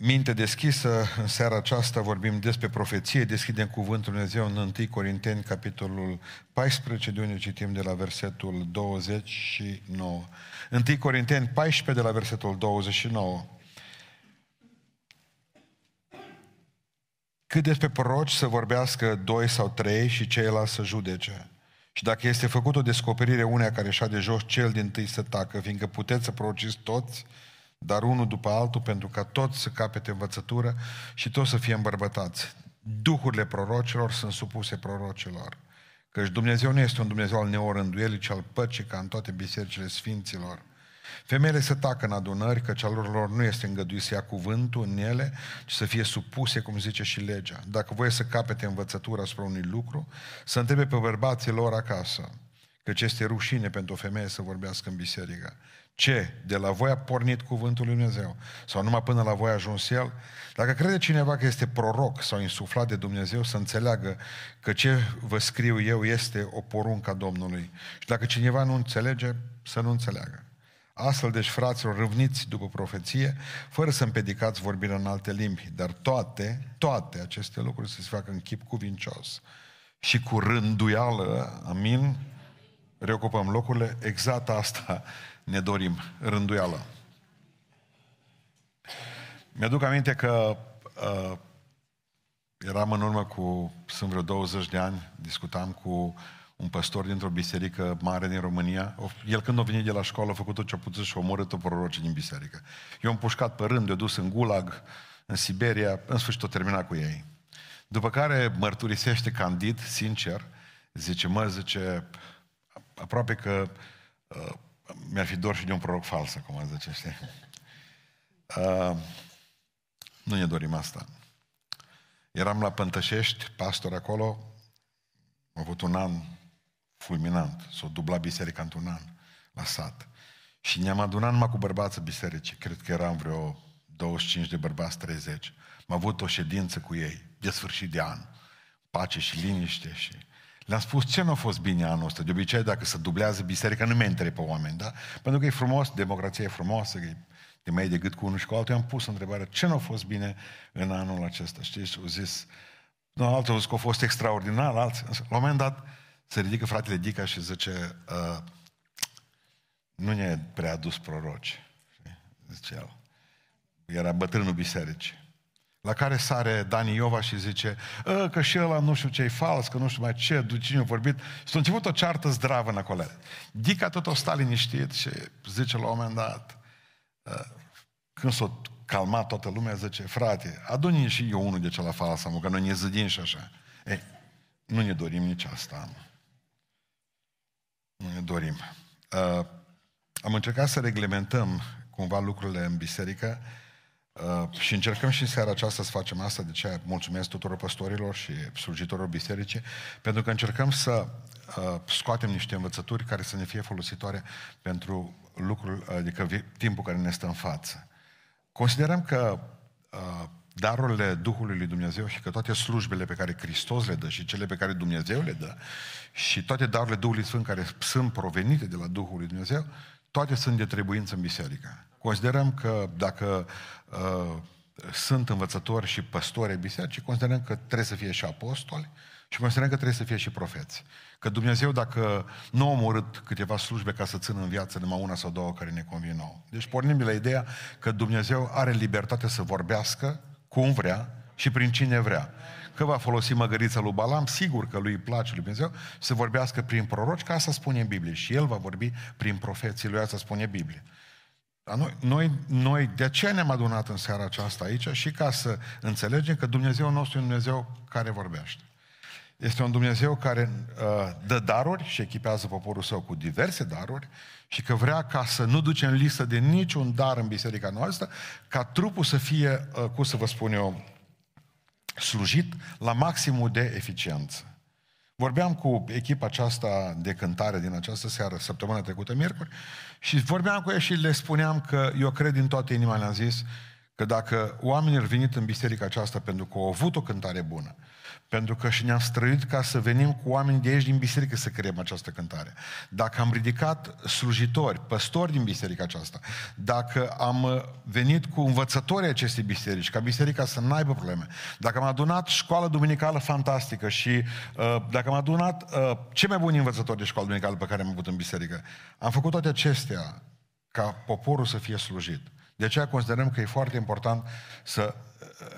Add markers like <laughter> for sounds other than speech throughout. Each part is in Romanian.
minte deschisă, în seara aceasta vorbim despre profeție, deschidem cuvântul Lui Dumnezeu în 1 Corinteni, capitolul 14, de unde citim de la versetul 29. 1 Corinteni 14, de la versetul 29. Cât despre proroci să vorbească doi sau trei și ceilalți să judece. Și dacă este făcut o descoperire unea care șa de jos, cel din tâi să tacă, fiindcă puteți să prorociți toți, dar unul după altul, pentru ca toți să capete învățătură și toți să fie îmbărbătați. Duhurile prorocilor sunt supuse prorocilor. Căci Dumnezeu nu este un Dumnezeu al neorânduielii, ci al păcii, ca în toate bisericile sfinților. Femeile să tacă în adunări, că celor lor nu este îngăduit să ia cuvântul în ele, ci să fie supuse, cum zice și legea. Dacă voie să capete învățătura asupra unui lucru, să întrebe pe bărbații lor acasă, căci este rușine pentru o femeie să vorbească în biserică. Ce? De la voi a pornit cuvântul lui Dumnezeu? Sau numai până la voi a ajuns el? Dacă crede cineva că este proroc sau insuflat de Dumnezeu, să înțeleagă că ce vă scriu eu este o poruncă a Domnului. Și dacă cineva nu înțelege, să nu înțeleagă. Astfel, deci, fraților, râvniți după profeție, fără să împedicați vorbirea în alte limbi. Dar toate, toate aceste lucruri să se facă în chip cuvincios. Și cu rânduială, amin, reocupăm locurile, exact asta ne dorim, rânduială. Mi-aduc aminte că uh, eram în urmă cu, sunt vreo 20 de ani, discutam cu un păstor dintr-o biserică mare din România. El când a venit de la școală a făcut tot ce a putut și a omorât o proroce din biserică. Eu am pușcat pe rând, eu dus în Gulag, în Siberia, în sfârșit o terminat cu ei. După care mărturisește candid, sincer, zice, mă, zice, aproape că uh, mi-ar fi dor și de un proroc fals, acum zice, știi? <laughs> Uh, nu ne dorim asta. Eram la Pântășești, pastor acolo, am avut un an fulminant, s-a dublat biserica într-un an la sat. Și ne-am adunat numai cu bărbați biserici, cred că eram vreo 25 de bărbați, 30. Am avut o ședință cu ei, de sfârșit de an, pace și liniște și le-am spus ce nu a fost bine anul ăsta. De obicei, dacă se dublează biserica, nu mentere pe oameni, da? Pentru că e frumos, democrația e frumoasă, e de mai de gât cu unul și cu altul. I-am pus întrebarea, ce nu a fost bine în anul acesta? Știți, au zis, nu, altul a zis că a fost extraordinar, alții. La un moment dat se ridică fratele Dica și zice, uh, nu ne-a prea adus proroci. Zice el. Era bătrânul bisericii. La care sare Dani Iova și zice ă, că și ăla nu știu ce e fals, că nu știu mai ce, de cine a vorbit. Și s-a început o ceartă zdravă în acolo. Dica tot o sta liniștit și zice la un moment dat, ă, când s-a calmat toată lumea, zice, frate, aduni și eu unul de la fals, mă, că noi ne zădim și așa. Ei, nu ne dorim nici asta, mă. Nu ne dorim. Uh, am încercat să reglementăm cumva lucrurile în biserică, Uh, și încercăm și în seara aceasta să facem asta, de ce mulțumesc tuturor păstorilor și slujitorilor bisericii, pentru că încercăm să uh, scoatem niște învățături care să ne fie folositoare pentru lucrul, adică timpul care ne stă în față. Considerăm că uh, darurile Duhului lui Dumnezeu și că toate slujbele pe care Hristos le dă și cele pe care Dumnezeu le dă și toate darurile Duhului Sfânt care sunt provenite de la Duhul lui Dumnezeu, toate sunt de trebuință în biserică. Considerăm că dacă uh, sunt învățători și păstori ai bisericii, considerăm că trebuie să fie și apostoli și considerăm că trebuie să fie și profeți. Că Dumnezeu, dacă nu a omorât câteva slujbe ca să țină în viață numai una sau două care ne convin nouă. Deci pornim de la ideea că Dumnezeu are libertate să vorbească cum vrea și prin cine vrea. Că va folosi măgărița lui Balam, sigur că lui îi place lui Dumnezeu, să vorbească prin proroci, ca asta spune în Biblie. Și el va vorbi prin profeții lui, asta spune Biblie. Dar noi, noi, noi de ce ne-am adunat în seara aceasta aici? Și ca să înțelegem că Dumnezeu nostru e un Dumnezeu care vorbește. Este un Dumnezeu care uh, dă daruri și echipează poporul său cu diverse daruri și că vrea ca să nu ducem listă de niciun dar în biserica noastră, ca trupul să fie, uh, cum să vă spun eu, slujit la maximul de eficiență. Vorbeam cu echipa aceasta de cântare din această seară, săptămâna trecută, miercuri, și vorbeam cu ei și le spuneam că eu cred din toată inima, le-am zis, că dacă oamenii au venit în biserica aceasta pentru că au avut o cântare bună, pentru că și ne-am străit ca să venim cu oameni de aici din biserică să creăm această cântare. Dacă am ridicat slujitori, păstori din biserica aceasta, dacă am venit cu învățătorii acestei biserici, ca biserica să nu aibă probleme, dacă am adunat școală duminicală fantastică și uh, dacă am adunat uh, cei mai buni învățători de școală duminicală pe care am avut în biserică, am făcut toate acestea ca poporul să fie slujit. De aceea considerăm că e foarte important să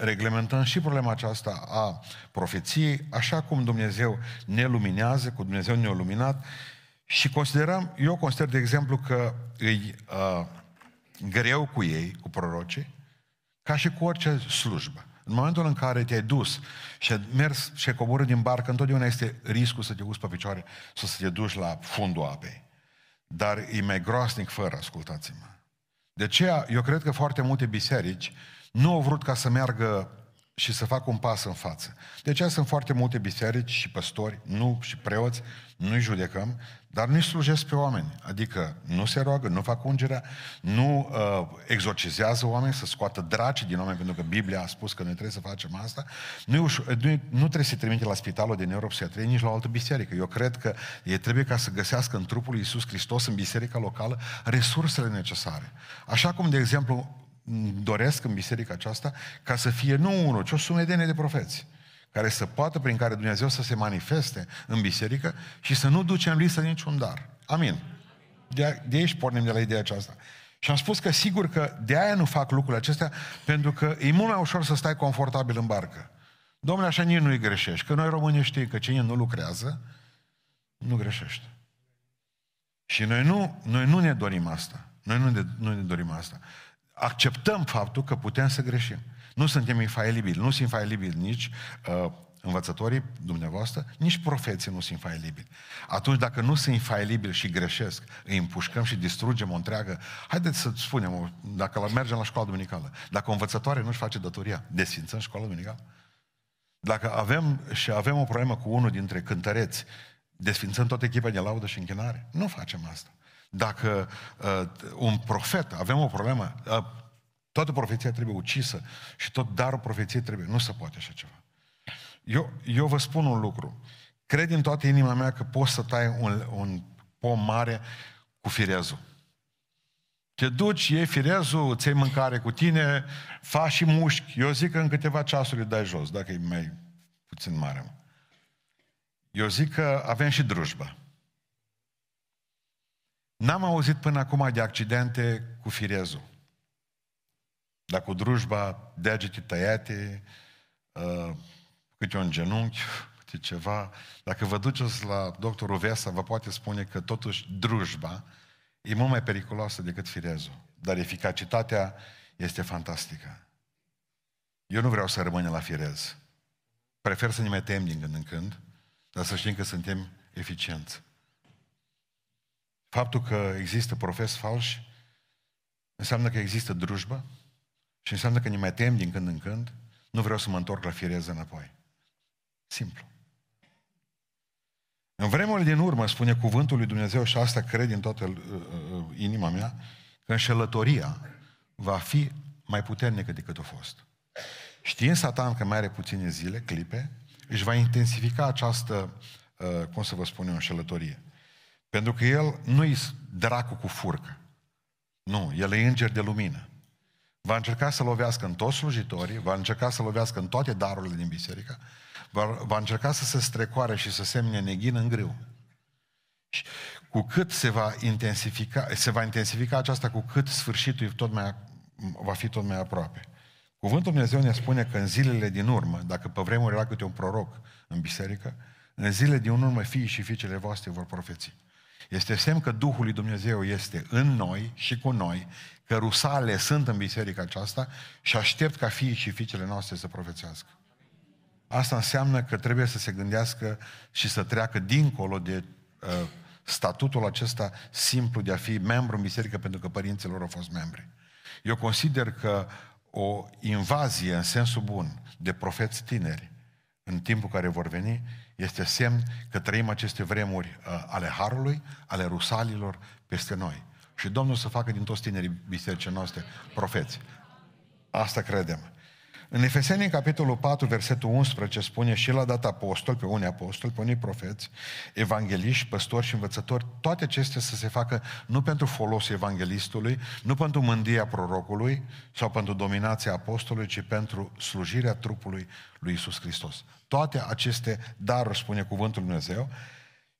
reglementăm și problema aceasta a profeției, așa cum Dumnezeu ne luminează, cu Dumnezeu ne-a luminat și considerăm, eu consider de exemplu că îi uh, greu cu ei, cu prorocii, ca și cu orice slujbă. În momentul în care te-ai dus și ai mers și ai coborât din barcă, întotdeauna este riscul să te uzi pe picioare sau să te duci la fundul apei. Dar e mai groasnic fără, ascultați-mă. De aceea, eu cred că foarte multe biserici nu au vrut ca să meargă și să facă un pas în față. De aceea sunt foarte multe biserici și păstori, nu și preoți, nu-i judecăm, dar nu-i slujesc pe oameni. Adică nu se roagă, nu fac ungerea, nu uh, exorcizează oameni să scoată draci din oameni, pentru că Biblia a spus că noi trebuie să facem asta. Nu, nu, nu trebuie să trimite la spitalul de neuropsiatrie, nici la o altă biserică. Eu cred că ei trebuie ca să găsească în trupul lui Iisus Hristos, în biserica locală, resursele necesare. Așa cum, de exemplu, doresc în biserica aceasta ca să fie nu unul, ci o sumedenie de profeți care să poată, prin care Dumnezeu să se manifeste în biserică și să nu ducem listă niciun dar. Amin. De, de aici pornim de la ideea aceasta. Și am spus că sigur că de aia nu fac lucrurile acestea, pentru că e mult mai ușor să stai confortabil în barcă. Domnule, așa nici nu-i greșești. Că noi românii știm că cine nu lucrează, nu greșește. Și noi nu, noi nu ne dorim asta. Noi nu ne, nu ne dorim asta acceptăm faptul că putem să greșim. Nu suntem infailibili, nu sunt infailibili nici uh, învățătorii dumneavoastră, nici profeții nu sunt infailibili. Atunci, dacă nu sunt infailibili și greșesc, îi împușcăm și distrugem o întreagă... Haideți să spunem, dacă mergem la școala duminicală, dacă o învățătoare nu-și face datoria, desfințăm școala duminicală? Dacă avem și avem o problemă cu unul dintre cântăreți, desfințăm toată echipa de laudă și închinare? Nu facem asta. Dacă uh, un profet, avem o problemă, uh, toată profeția trebuie ucisă și tot darul profeției trebuie. Nu se poate așa ceva. Eu, eu vă spun un lucru. Cred în toată inima mea că poți să tai un, un pom mare cu firezul. Te duci, iei firezul, ți mâncare cu tine, faci și mușchi. Eu zic că în câteva ceasuri îi dai jos, dacă e mai puțin mare. Eu zic că avem și drujba. N-am auzit până acum de accidente cu firezul. Dar cu drujba, degete tăiate, uh, câte un genunchi, câte ceva. Dacă vă duceți la doctorul Vesa, vă poate spune că totuși drujba e mult mai periculoasă decât firezul. Dar eficacitatea este fantastică. Eu nu vreau să rămânem la firez. Prefer să ne mai tem din când în când, dar să știm că suntem eficienți. Faptul că există profes falși înseamnă că există drujbă și înseamnă că ne mai tem din când în când. Nu vreau să mă întorc la fireză înapoi. Simplu. În vremurile din urmă, spune cuvântul lui Dumnezeu și asta cred din toată uh, uh, inima mea, că înșelătoria va fi mai puternică decât a fost. Știind Satan că mai are puține zile, clipe, își va intensifica această, uh, cum să vă spun eu, înșelătorie. Pentru că el nu-i dracu cu furcă. Nu, el e înger de lumină. Va încerca să lovească în toți slujitorii, va încerca să lovească în toate darurile din biserică, va, va încerca să se strecoare și să semne neghin în grâu. Și cu cât se va intensifica, se va intensifica aceasta, cu cât sfârșitul tot mai, va fi tot mai aproape. Cuvântul Dumnezeu ne spune că în zilele din urmă, dacă pe vremuri era câte un proroc în biserică, în zilele din urmă fiii și fiicele voastre vor profeți. Este semn că Duhul lui Dumnezeu este în noi și cu noi, că rusale sunt în biserica aceasta și aștept ca fiii și fiicele noastre să profețească. Asta înseamnă că trebuie să se gândească și să treacă dincolo de uh, statutul acesta simplu de a fi membru în biserică pentru că părinții lor au fost membri. Eu consider că o invazie în sensul bun de profeți tineri în timpul care vor veni este semn că trăim aceste vremuri uh, ale Harului, ale rusalilor peste noi. Și Domnul să facă din toți tinerii bisericii noastre profeți. Asta credem. În Efeseni, în capitolul 4, versetul 11, spune și l-a dat apostol, pe unii apostoli, pe unii profeți, evangeliști, păstori și învățători, toate acestea să se facă nu pentru folosul evanghelistului, nu pentru mândia prorocului sau pentru dominația apostolului, ci pentru slujirea trupului lui Isus Hristos. Toate aceste daruri, spune cuvântul Lui Dumnezeu,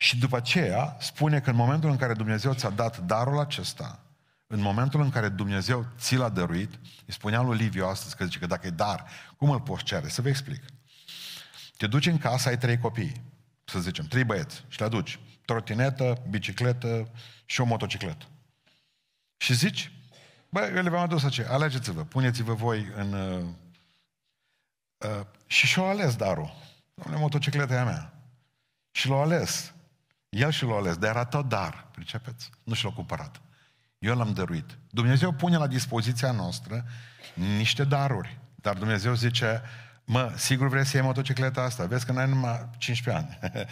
și după aceea spune că în momentul în care Dumnezeu ți-a dat darul acesta, în momentul în care Dumnezeu ți l-a dăruit, îi spunea lui Liviu astăzi că zice că dacă e dar, cum îl poți cere? Să vă explic. Te duci în casă, ai trei copii, să zicem, trei băieți, și le aduci trotinetă, bicicletă și o motocicletă. Și zici, bă, eu le v-am adus ce, alegeți-vă, puneți-vă voi în... Uh, uh, și și-o ales darul. Domnule, motocicleta e a mea. Și l-a ales. El și l-a ales, dar era tot dar, pricepeți? Nu și l-a cumpărat. Eu l-am dăruit. Dumnezeu pune la dispoziția noastră niște daruri. Dar Dumnezeu zice, Mă, sigur vrei să iei motocicleta asta? Vezi că n-ai numai 15 ani. <laughs>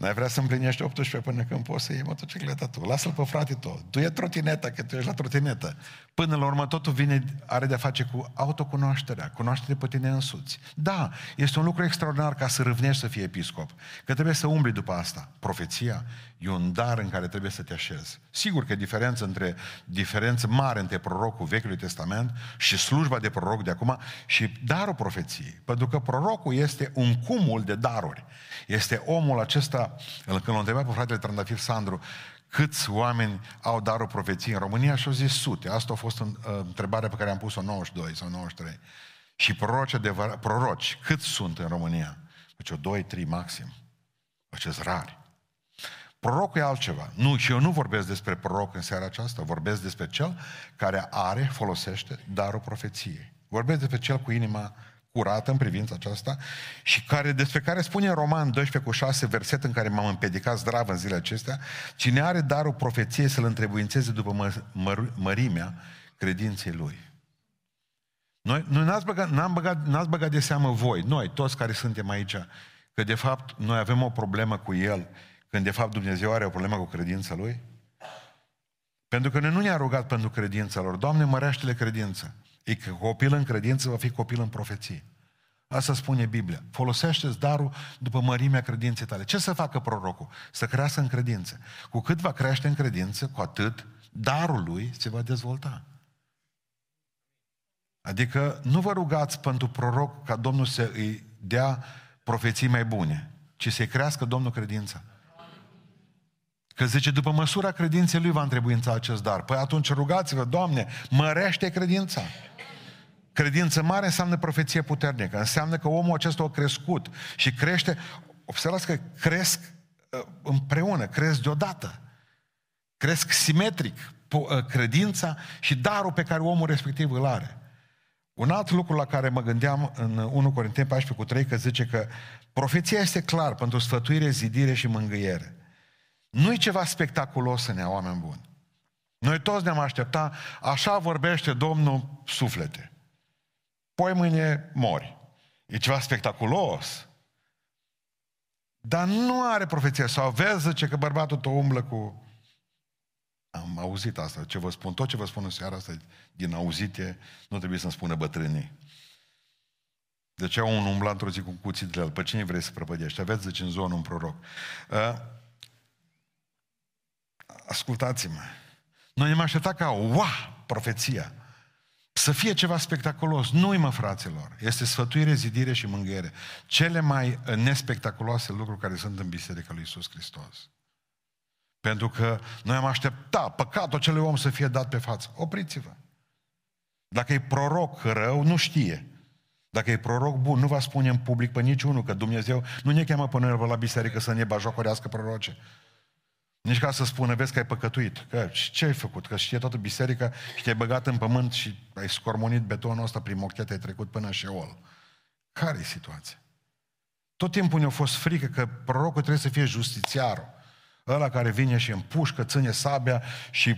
n-ai vrea să împlinești 18 până când poți să iei motocicleta tu. Lasă-l pe frate tău. Tu e trotinetă, că tu ești la trotinetă. Până la urmă totul vine, are de face cu autocunoașterea, cunoaștere pe tine însuți. Da, este un lucru extraordinar ca să râvnești să fii episcop. Că trebuie să umbli după asta. Profeția e un dar în care trebuie să te așezi. Sigur că e diferență între, diferență mare între prorocul Vechiului Testament și slujba de proroc de acum și darul profeției. Pentru că prorocul este un cumul de daruri. Este omul acesta, când l-a întrebat pe fratele Trandafir Sandru, câți oameni au darul profeției în România și au zis sute. Asta a fost uh, întrebarea pe care am pus-o 92 sau 93. Și proroci, adevăr, proroci, cât sunt în România? Deci o 2, 3 maxim. Acest rari. Prorocul e altceva. Nu, și eu nu vorbesc despre proroc în seara aceasta, vorbesc despre cel care are, folosește darul profeției. Vorbesc despre cel cu inima curată în privința aceasta și care, despre care spune în Roman 12 cu 6, verset în care m-am împedicat zdrav în zilele acestea, cine are darul profeției să-l întrebuințeze după mă, mă, mărimea credinței lui. Noi, noi n-ați, băgat, n-am băgat, n-ați băgat de seamă voi, noi, toți care suntem aici, că de fapt noi avem o problemă cu El când de fapt Dumnezeu are o problemă cu credința Lui? Pentru că noi nu ne-a rugat pentru credința lor. Doamne, mărește-le credință. E că copil în credință va fi copil în profeție. Asta spune Biblia. Folosește-ți darul după mărimea credinței tale. Ce să facă prorocul? Să crească în credință. Cu cât va crește în credință, cu atât darul lui se va dezvolta. Adică nu vă rugați pentru proroc ca Domnul să îi dea profeții mai bune, ci să-i crească Domnul credința. Că zice, după măsura credinței lui va întrebuința acest dar. Păi atunci rugați-vă, Doamne, mărește credința. Credință mare înseamnă profeție puternică. Înseamnă că omul acesta a crescut și crește. Observați că cresc uh, împreună, cresc deodată. Cresc simetric uh, credința și darul pe care omul respectiv îl are. Un alt lucru la care mă gândeam în 1 Corinteni 14 cu 3, că zice că profeția este clar pentru sfătuire, zidire și mângâiere. Nu e ceva spectaculos în ea, oameni buni. Noi toți ne-am aștepta, așa vorbește Domnul suflete. Poi mâine mori. E ceva spectaculos. Dar nu are profeție. Sau vezi, zice că bărbatul tău umblă cu... Am auzit asta, ce vă spun, tot ce vă spun în seara asta din auzite, nu trebuie să-mi spună bătrânii. De ce un umbla într-o zi cu cuțit de el? Pe cine vrei să prăpădești? Aveți, zice, în zonă un proroc. Uh, ascultați-mă, noi ne-am așteptat ca, wow, profeția, să fie ceva spectaculos. Nu-i mă, fraților. Este sfătuire, zidire și mângâiere. Cele mai nespectaculoase lucruri care sunt în Biserica lui Isus Hristos. Pentru că noi am așteptat păcatul acelui om să fie dat pe față. Opriți-vă. Dacă e proroc rău, nu știe. Dacă e proroc bun, nu va spune în public pe niciunul că Dumnezeu nu ne cheamă până la biserică să ne bajocorească proroce. Nici ca să spună, vezi că ai păcătuit. Că, ce ai făcut? Că știe toată biserica și te-ai băgat în pământ și ai scormonit betonul ăsta prin mochete, ai trecut până în șeol. Care e situația? Tot timpul ne-a fost frică că prorocul trebuie să fie justițiarul. Ăla care vine și împușcă, ține sabia și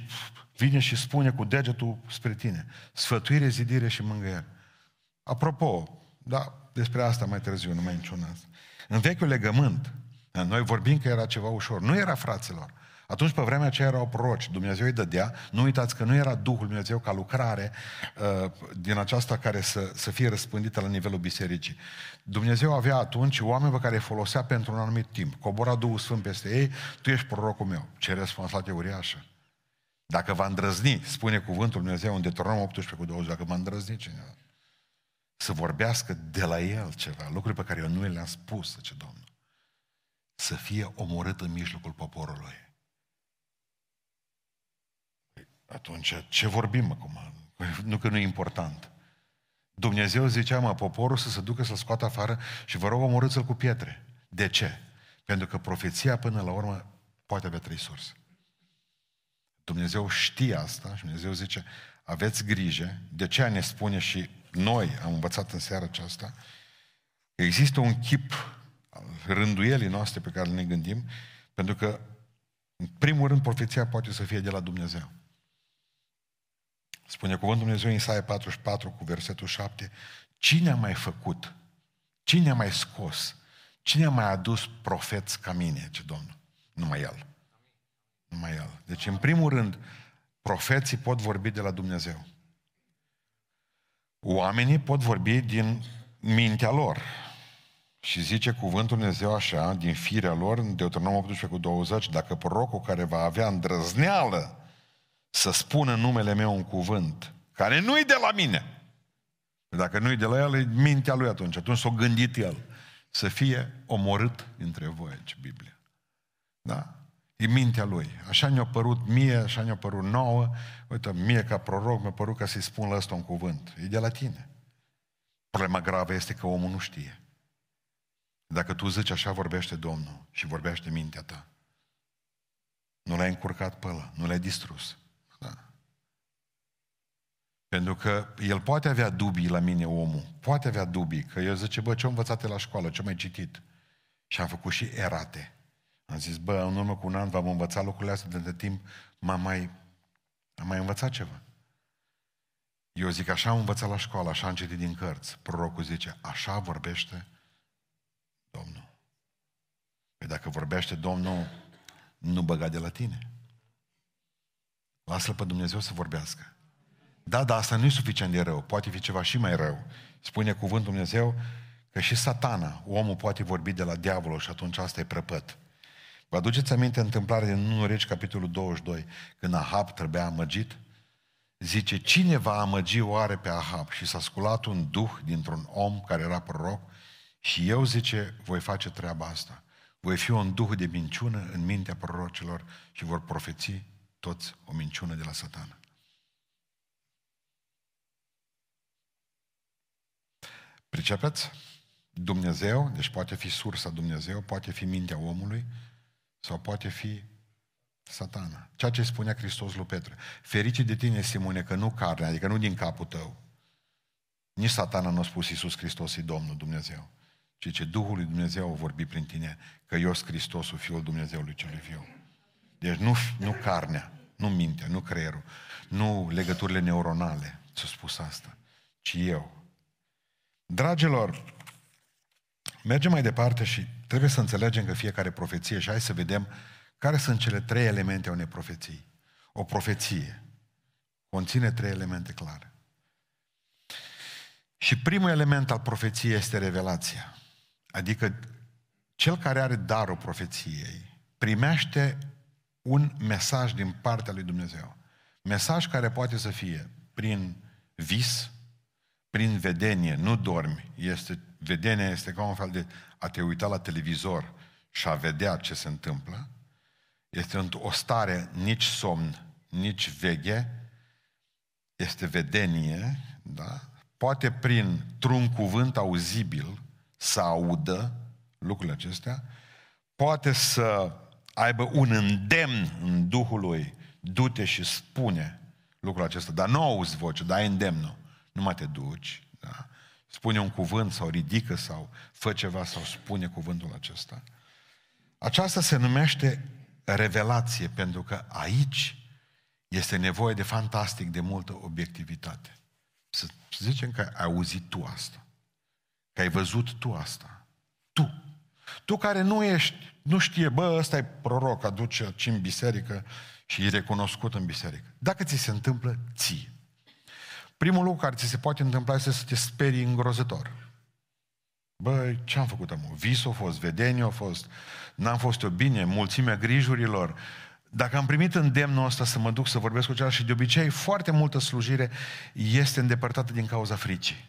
vine și spune cu degetul spre tine. Sfătuire, zidire și mângâiere. Apropo, da, despre asta mai târziu, nu mai niciun În vechiul legământ, noi vorbim că era ceva ușor. Nu era, fraților. Atunci, pe vremea aceea erau proroci. Dumnezeu îi dădea. Nu uitați că nu era Duhul Dumnezeu ca lucrare uh, din aceasta care să, să fie răspândită la nivelul bisericii. Dumnezeu avea atunci oameni pe care îi folosea pentru un anumit timp. Cobora Duhul Sfânt peste ei, tu ești prorocul meu. Ce responsabilitate uriașă. Dacă va îndrăzni, spune cuvântul Dumnezeu în Deuteronom 18 cu 20, dacă va îndrăzni cineva, să vorbească de la el ceva, lucruri pe care eu nu le-am spus, zice Domnul. Să fie omorât în mijlocul poporului. Atunci, ce vorbim acum? Nu că nu e important. Dumnezeu zicea, mă, poporul să se ducă să-l scoată afară și vă rog omorâți-l cu pietre. De ce? Pentru că profeția până la urmă poate avea trei surse. Dumnezeu știe asta și Dumnezeu zice, aveți grijă, de ce ne spune și noi am învățat în seara aceasta, există un chip al rânduielii noastre pe care ne gândim, pentru că, în primul rând, profeția poate să fie de la Dumnezeu. Spune cuvântul Dumnezeu în Isaia 44 cu versetul 7, cine a mai făcut? Cine a mai scos? Cine a mai adus profeți ca mine, ce Domnul? Numai El. Numai El. Deci, în primul rând, profeții pot vorbi de la Dumnezeu. Oamenii pot vorbi din mintea lor. Și zice cuvântul Dumnezeu așa, din firea lor, în Deuteronom 18 cu 20, dacă prorocul care va avea îndrăzneală să spună numele meu un cuvânt, care nu-i de la mine, dacă nu-i de la el, e mintea lui atunci, atunci s-o gândit el, să fie omorât între voi, ce Biblia. Da? E mintea lui. Așa ne-a părut mie, așa ne-a părut nouă. Uite, mie ca proroc mi-a părut ca să-i spun la ăsta un cuvânt. E de la tine. Problema gravă este că omul nu știe. Dacă tu zici așa vorbește Domnul și vorbește mintea ta, nu l-ai încurcat pe ăla, nu l-ai distrus. Da. Pentru că el poate avea dubii la mine, omul. Poate avea dubii. Că el zice, bă, ce-am învățat la școală, ce mai citit? Și am făcut și erate. Am zis, bă, în urmă cu un an v-am învățat lucrurile astea, de, de timp m-am mai, am mai învățat ceva. Eu zic, așa am învățat la școală, așa am citit din cărți. Prorocul zice, așa vorbește Domnul. Păi dacă vorbește Domnul, nu băga de la tine. Lasă-L pe Dumnezeu să vorbească. Da, dar asta nu e suficient de rău. Poate fi ceva și mai rău. Spune cuvântul Dumnezeu că și satana, omul poate vorbi de la diavolul și atunci asta e prăpăt. Vă aduceți aminte întâmplarea din 1 Regi, capitolul 22, când Ahab trebuia amăgit? Zice, cine va amăgi oare pe Ahab? Și s-a sculat un duh dintr-un om care era proroc și eu, zice, voi face treaba asta. Voi fi un duh de minciună în mintea prorocilor și vor profeți toți o minciună de la satană. Pricepeți? Dumnezeu, deci poate fi sursa Dumnezeu, poate fi mintea omului, sau poate fi satana. Ceea ce spunea Hristos lui Petru. Ferice de tine, Simone, că nu carne, adică nu din capul tău. Nici satana nu a spus Iisus Hristos e Domnul Dumnezeu. Ci ce Duhul lui Dumnezeu a vorbit prin tine, că eu sunt Hristosul, Fiul Dumnezeului celui viu. Deci nu, nu carnea, nu mintea, nu creierul, nu legăturile neuronale ți-a spus asta, ci eu. Dragilor, mergem mai departe și Trebuie să înțelegem că fiecare profeție, și hai să vedem care sunt cele trei elemente a unei profeții. O profeție conține trei elemente clare. Și primul element al profeției este revelația. Adică cel care are darul profeției primește un mesaj din partea lui Dumnezeu. Mesaj care poate să fie prin vis, prin vedenie, nu dormi. Este, vedenia este ca un fel de a te uita la televizor și a vedea ce se întâmplă, este o stare nici somn, nici veghe, este vedenie, da? poate prin un cuvânt auzibil să audă lucrurile acestea, poate să aibă un îndemn în Duhul lui, du-te și spune lucrul acesta, dar nu auzi voce, dar ai îndemnul. Nu mai te duci, da? spune un cuvânt sau ridică sau fă ceva sau spune cuvântul acesta. Aceasta se numește revelație, pentru că aici este nevoie de fantastic de multă obiectivitate. Să zicem că ai auzit tu asta, că ai văzut tu asta. Tu. Tu care nu ești, nu știe, bă, ăsta e proroc, aduce aici în biserică și e recunoscut în biserică. Dacă ți se întâmplă, ție. Primul lucru care ți se poate întâmpla este să te sperii îngrozitor. Băi, ce am făcut am? Vis a fost, vedenie a fost, n-am fost eu bine, mulțimea grijurilor. Dacă am primit îndemnul ăsta să mă duc să vorbesc cu celălalt și de obicei foarte multă slujire este îndepărtată din cauza fricii.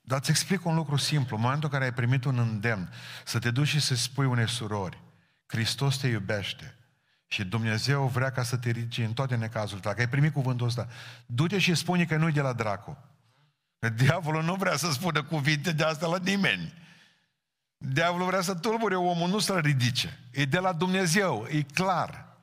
Dar îți explic un lucru simplu. În momentul în care ai primit un îndemn să te duci și să spui unei surori, Hristos te iubește și Dumnezeu vrea ca să te ridici în toate necazurile. Dacă ai primit cuvântul ăsta, du-te și spune că nu-i de la dracu. Că diavolul nu vrea să spună cuvinte de asta la nimeni. Diavolul vrea să tulbure omul, nu să-l ridice. E de la Dumnezeu, e clar.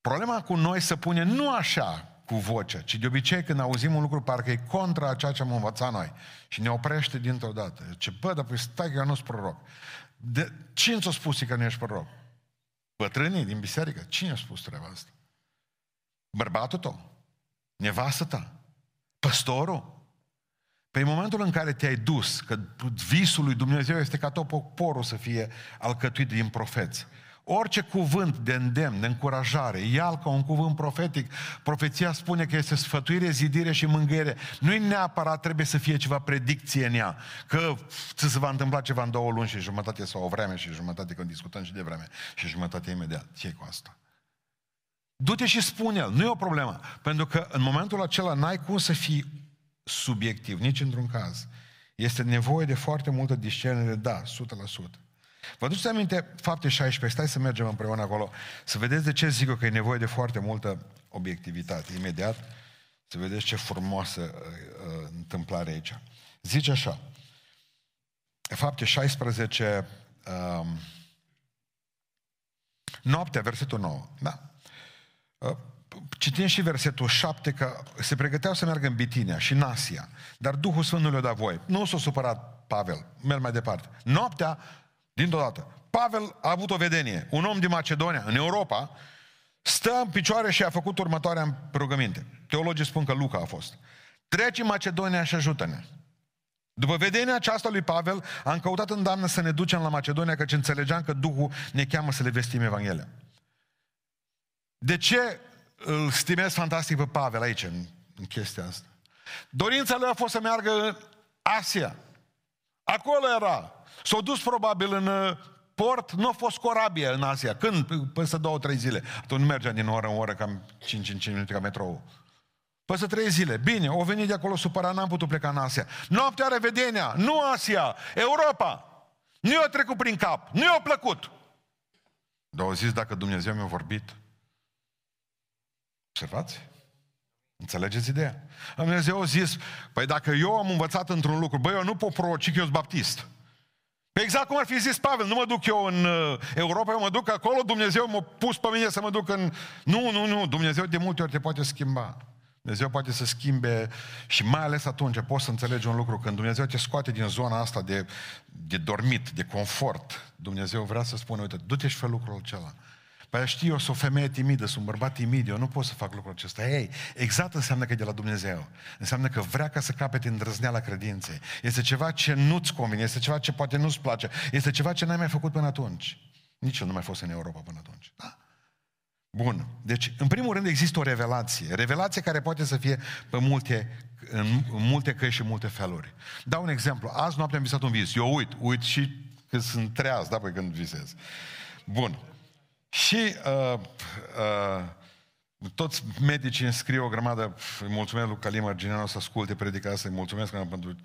Problema cu noi se pune nu așa, cu vocea, ci de obicei când auzim un lucru parcă e contra a ceea ce am învățat noi și ne oprește dintr-o dată. Ce bă, dar păi stai că eu nu sunt proroc. De, cine ți-a spus că nu ești proroc? Bătrânii din biserică? Cine a spus treaba asta? Bărbatul tău? Nevastă ta? Păstorul? Pe păi momentul în care te-ai dus, că visul lui Dumnezeu este ca tot poporul să fie alcătuit din profeți. Orice cuvânt de îndemn, de încurajare, ia ca un cuvânt profetic. Profeția spune că este sfătuire, zidire și mângâiere. Nu-i neapărat trebuie să fie ceva predicție în ea, că ți se va întâmpla ceva în două luni și jumătate sau o vreme și jumătate când discutăm și de vreme și jumătate imediat. ce cu asta? Du-te și spune-l, nu e o problemă. Pentru că în momentul acela n-ai cum să fii subiectiv, nici într-un caz. Este nevoie de foarte multă discernere, da, 100%. Vă duceți aminte fapte 16, stai să mergem împreună acolo, să vedeți de ce zic eu că e nevoie de foarte multă obiectivitate. Imediat, să vedeți ce frumoasă uh, uh, întâmplare aici. Zice așa, fapte 16, uh, noaptea, versetul 9, da? Uh, citim și versetul 7 că se pregăteau să meargă în Bitinia și în Asia, dar Duhul Sfânt nu le-a dat voie. Nu s-a supărat Pavel, merg mai departe. Noaptea, dintr-o dată, Pavel a avut o vedenie. Un om din Macedonia, în Europa, stă în picioare și a făcut următoarea rugăminte. Teologii spun că Luca a fost. Trece în Macedonia și ajută-ne. După vedenia aceasta lui Pavel, am căutat îndamnă să ne ducem la Macedonia, căci înțelegeam că Duhul ne cheamă să le vestim Evanghelia. De ce îl stimez fantastic pe Pavel aici, în, în chestia asta. Dorința lui a fost să meargă în Asia. Acolo era. S-a dus probabil în uh, port, nu a fost corabie în Asia. Când? Peste două, trei zile. Atunci nu mergea din oră în oră, cam 5 în 5 minute ca metrou. Peste trei zile. Bine, o venit de acolo supărat, n-am putut pleca în Asia. Noaptea revedenia, nu Asia, Europa. Nu i-a trecut prin cap, nu i-a plăcut. Dar au zis, dacă Dumnezeu mi-a vorbit, Observați? Înțelegeți ideea? Dumnezeu a zis, păi dacă eu am învățat într-un lucru, băi, eu nu pot proroci că eu sunt baptist. Pe exact cum ar fi zis Pavel, nu mă duc eu în uh, Europa, eu mă duc acolo, Dumnezeu m-a pus pe mine să mă duc în... Nu, nu, nu, Dumnezeu de multe ori te poate schimba. Dumnezeu poate să schimbe și mai ales atunci poți să înțelegi un lucru, când Dumnezeu te scoate din zona asta de, de dormit, de confort, Dumnezeu vrea să spună, uite, du-te și fă lucrul acela. Păi știi, eu sunt o femeie timidă, sunt un bărbat timid, eu nu pot să fac lucrul acesta. Ei, exact înseamnă că e de la Dumnezeu. Înseamnă că vrea ca să capete îndrăzneala credinței. Este ceva ce nu-ți convine, este ceva ce poate nu-ți place, este ceva ce n-ai mai făcut până atunci. Nici eu nu mai fost în Europa până atunci. Da? Bun. Deci, în primul rând, există o revelație. Revelație care poate să fie pe multe, în multe căi și multe feluri. Dau un exemplu. Azi noapte am visat un vis. Eu uit, uit și când sunt treaz, da, păi când visez. Bun. Și uh, uh, toți medicii îmi scriu o grămadă, îi mulțumesc lui Calim Argineanu să asculte predica asta, îi mulțumesc pentru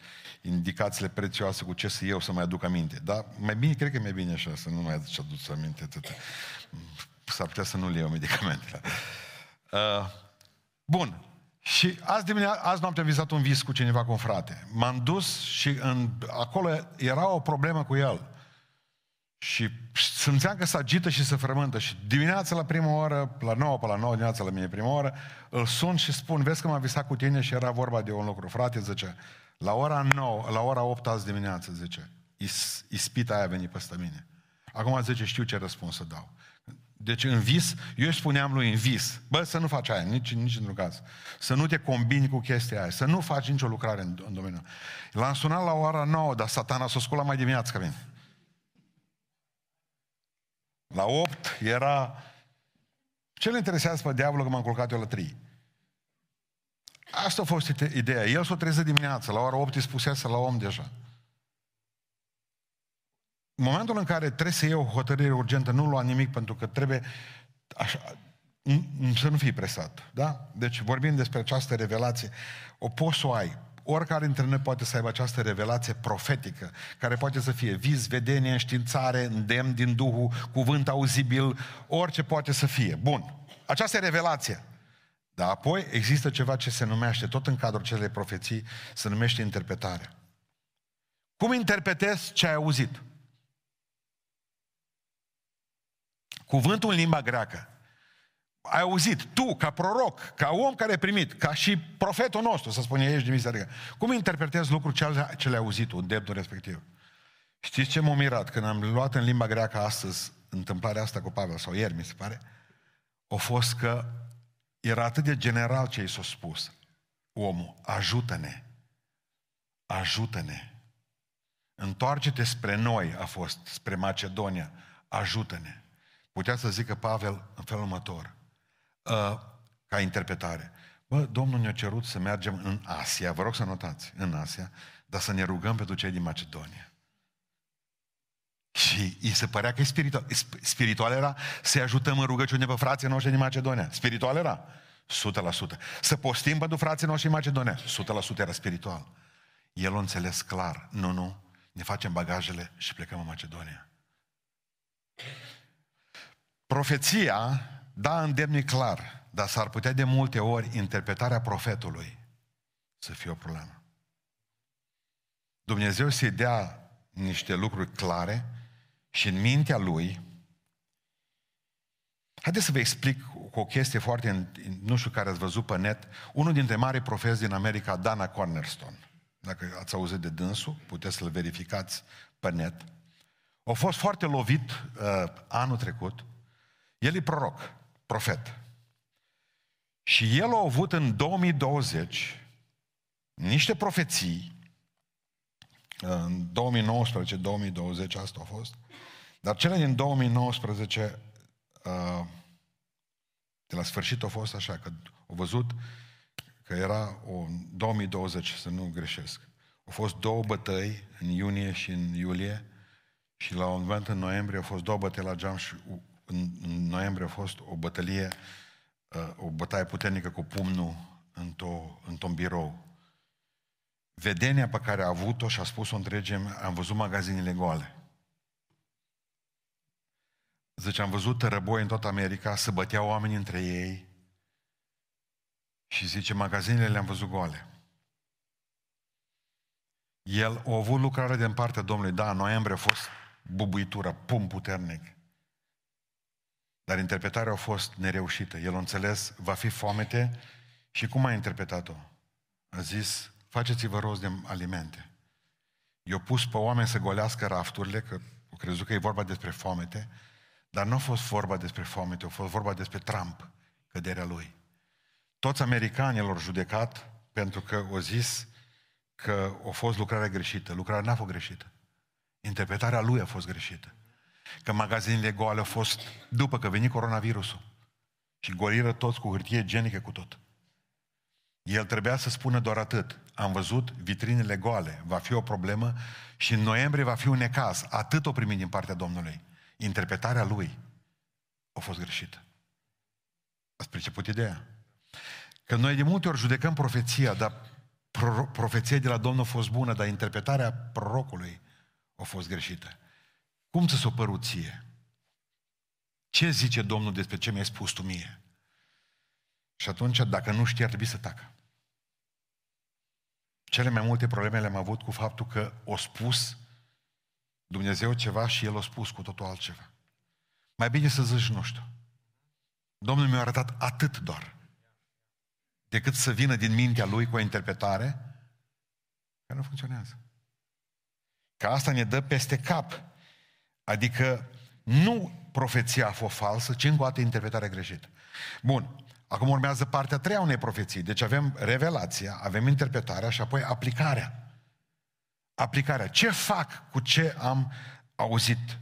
indicațiile prețioase cu ce să eu să mai aduc aminte. Dar mai bine, cred că e mai bine așa, să nu mai aduc aduc aminte atât. S-ar putea să nu le iau medicamentele. Uh, bun. Și azi, dimineața, azi noapte am vizat un vis cu cineva, cu un frate. M-am dus și în, acolo era o problemă cu el. Și simțeam că se agită și se frământă. Și dimineața la prima oră, la 9 pe la 9 dimineața la mine prima oră, îl sun și spun, vezi că m-am visat cu tine și era vorba de un lucru. Frate, zice, la ora 9, la ora 8 azi dimineață, zice, is, ispita aia a venit peste mine. Acum zice, știu ce răspuns să dau. Deci în vis, eu îi spuneam lui în vis, bă, să nu faci aia, nici, nici într-un caz. Să nu te combini cu chestia aia, să nu faci nicio lucrare în, în domeniul. L-am sunat la ora 9, dar satana s-a sculat mai dimineață ca mine. La 8 era... Ce le interesează pe diavolul că m-am culcat eu la 3? Asta a fost ideea. El s-a trezit dimineața, la ora 8 îi spusese la om deja. În momentul în care trebuie să iei o hotărâre urgentă, nu lua nimic pentru că trebuie așa, să nu fii presat. Da? Deci vorbim despre această revelație. O poți să o ai. Oricare dintre noi poate să aibă această revelație profetică, care poate să fie vis, vedenie, înștiințare, îndemn din Duhul, cuvânt auzibil, orice poate să fie. Bun. Aceasta e revelație. Dar apoi există ceva ce se numește, tot în cadrul celei profeții, se numește interpretarea. Cum interpretezi ce ai auzit? Cuvântul în limba greacă. Ai auzit, tu, ca proroc, ca om care ai primit, ca și profetul nostru, să spune ești din biserică. Cum interpretezi lucrul ce, ce le-ai auzit tu, dreptul respectiv? Știți ce m-a mirat? Când am luat în limba greacă astăzi întâmplarea asta cu Pavel, sau ieri, mi se pare, a fost că era atât de general ce i s-a spus. Omul, ajută-ne, ajută-ne. Întoarce-te spre noi, a fost, spre Macedonia, ajută-ne. Putea să zică Pavel în felul următor, uh, ca interpretare. Bă, Domnul ne-a cerut să mergem în Asia, vă rog să notați, în Asia, dar să ne rugăm pentru cei din Macedonia. Și îi se părea că e spiritual. Spiritual era să ajutăm în rugăciune pe frații noștri din Macedonia. Spiritual era? 100%. Să postim pentru frații noștri din Macedonia? 100% era spiritual. El a înțeles clar. Nu, nu. Ne facem bagajele și plecăm în Macedonia. Profeția, da, îndemni clar, dar s-ar putea de multe ori interpretarea profetului să fie o problemă. Dumnezeu să-i dea niște lucruri clare și în mintea lui, haideți să vă explic cu o chestie foarte, nu știu care ați văzut pe net, unul dintre mari profeți din America, Dana Cornerstone. Dacă ați auzit de dânsul, puteți să-l verificați pe net. A fost foarte lovit uh, anul trecut el e proroc, profet. Și el a avut în 2020 niște profeții, în 2019-2020 asta a fost, dar cele din 2019, uh, de la sfârșit a fost așa, că au văzut că era o 2020, să nu greșesc. Au fost două bătăi în iunie și în iulie și la un moment în noiembrie au fost două bătăi la geam și în, în noiembrie a fost o bătălie, uh, o bătaie puternică cu pumnul într-o, într-un birou. Vedenia pe care a avut-o și a spus-o întregem, am văzut magazinele goale. Zice, am văzut răboi în toată America, să băteau oameni între ei și zice, magazinele le-am văzut goale. El a avut lucrare din partea Domnului, da, în noiembrie a fost bubuitura, pum puternic. Dar interpretarea a fost nereușită. El a înțeles, va fi foamete și cum a interpretat-o? A zis, faceți-vă rost de alimente. I-a pus pe oameni să golească rafturile, că au crezut că e vorba despre foamete, dar nu a fost vorba despre foamete, a fost vorba despre Trump, căderea lui. Toți americanii l-au judecat pentru că au zis că a fost lucrarea greșită. Lucrarea n-a fost greșită. Interpretarea lui a fost greșită. Că magazinele goale au fost după că veni coronavirusul. Și goliră toți cu hârtie igienică cu tot. El trebuia să spună doar atât. Am văzut vitrinele goale, va fi o problemă și în noiembrie va fi un necaz. Atât o primit din partea Domnului. Interpretarea lui a fost greșită. Ați priceput ideea? Că noi de multe ori judecăm profeția, dar pro- profeția de la Domnul a fost bună, dar interpretarea prorocului a fost greșită. Cum ți s-o părut ție? Ce zice Domnul despre ce mi-ai spus tu mie? Și atunci, dacă nu știi, ar trebui să tacă. Cele mai multe probleme le-am avut cu faptul că o spus Dumnezeu ceva și El o spus cu totul altceva. Mai bine să zici, nu știu. Domnul mi-a arătat atât doar. Decât să vină din mintea Lui cu o interpretare care nu funcționează. Că asta ne dă peste cap Adică nu profeția a fost falsă, ci încă o dată interpretarea greșită. Bun. Acum urmează partea a treia unei profeții. Deci avem revelația, avem interpretarea și apoi aplicarea. Aplicarea. Ce fac cu ce am auzit?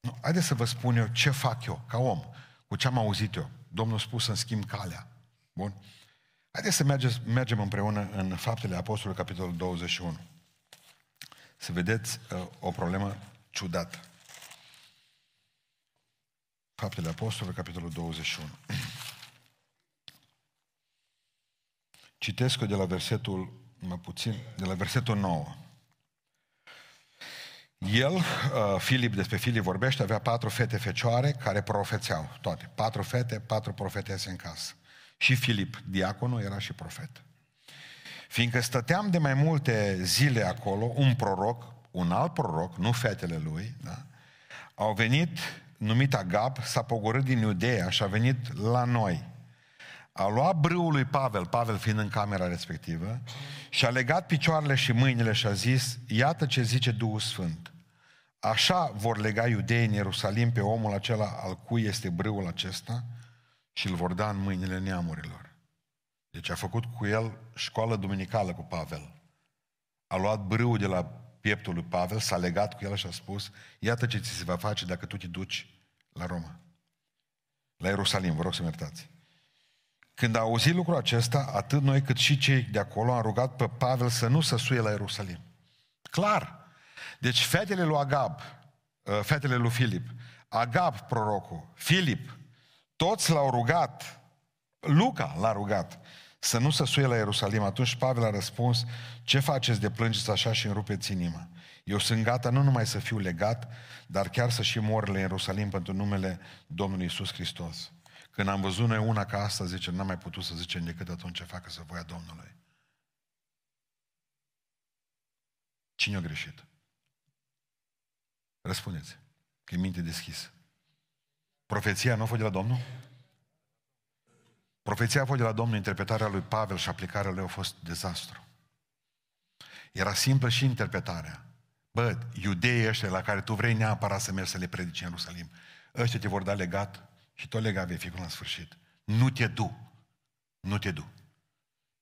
Nu, haideți să vă spun eu ce fac eu, ca om, cu ce am auzit eu. Domnul a spus să-mi schimb calea. Bun? Haideți să mergem, mergem împreună în Faptele Apostolului, capitolul 21. Să vedeți uh, o problemă ciudată. Faptele Apostolului, capitolul 21. Citesc de la versetul, mai puțin, de la versetul 9. El, uh, Filip, despre Filip vorbește, avea patru fete fecioare care profețeau, toate. Patru fete, patru profetese în casă. Și Filip, diaconul, era și profet. Fiindcă stăteam de mai multe zile acolo, un proroc, un alt proroc, nu fetele lui, da? au venit, numit Agab, s-a pogorât din Iudeea și a venit la noi. A luat brâul lui Pavel, Pavel fiind în camera respectivă, și a legat picioarele și mâinile și a zis, iată ce zice Duhul Sfânt. Așa vor lega iudeii în Ierusalim pe omul acela al cui este brâul acesta și îl vor da în mâinile neamurilor. Deci a făcut cu el școală duminicală cu Pavel. A luat brâul de la pieptul lui Pavel, s-a legat cu el și a spus, iată ce ți se va face dacă tu te duci la Roma. La Ierusalim, vă rog să-mi iertați. Când a auzit lucrul acesta, atât noi cât și cei de acolo am rugat pe Pavel să nu se suie la Ierusalim. Clar. Deci fetele lui Agab, uh, fetele lui Filip, Agab prorocul, Filip, toți l-au rugat, Luca l-a rugat, să nu se suie la Ierusalim. Atunci Pavel a răspuns, ce faceți de plângeți așa și îmi rupeți inima? Eu sunt gata nu numai să fiu legat, dar chiar să și mor la Ierusalim pentru numele Domnului Isus Hristos. Când am văzut noi una ca asta, zice, n-am mai putut să zicem decât atunci ce facă să voia Domnului. Cine a greșit? Răspundeți, că e minte deschisă. Profeția nu a fost de la Domnul? Profeția a fost de la Domnul, interpretarea lui Pavel și aplicarea lui a fost dezastru. Era simplă și interpretarea. Bă, iudeii ăștia la care tu vrei neapărat să mergi să le predici în Ierusalim, ăștia te vor da legat și tot legat vei fi până la sfârșit. Nu te du. Nu te du.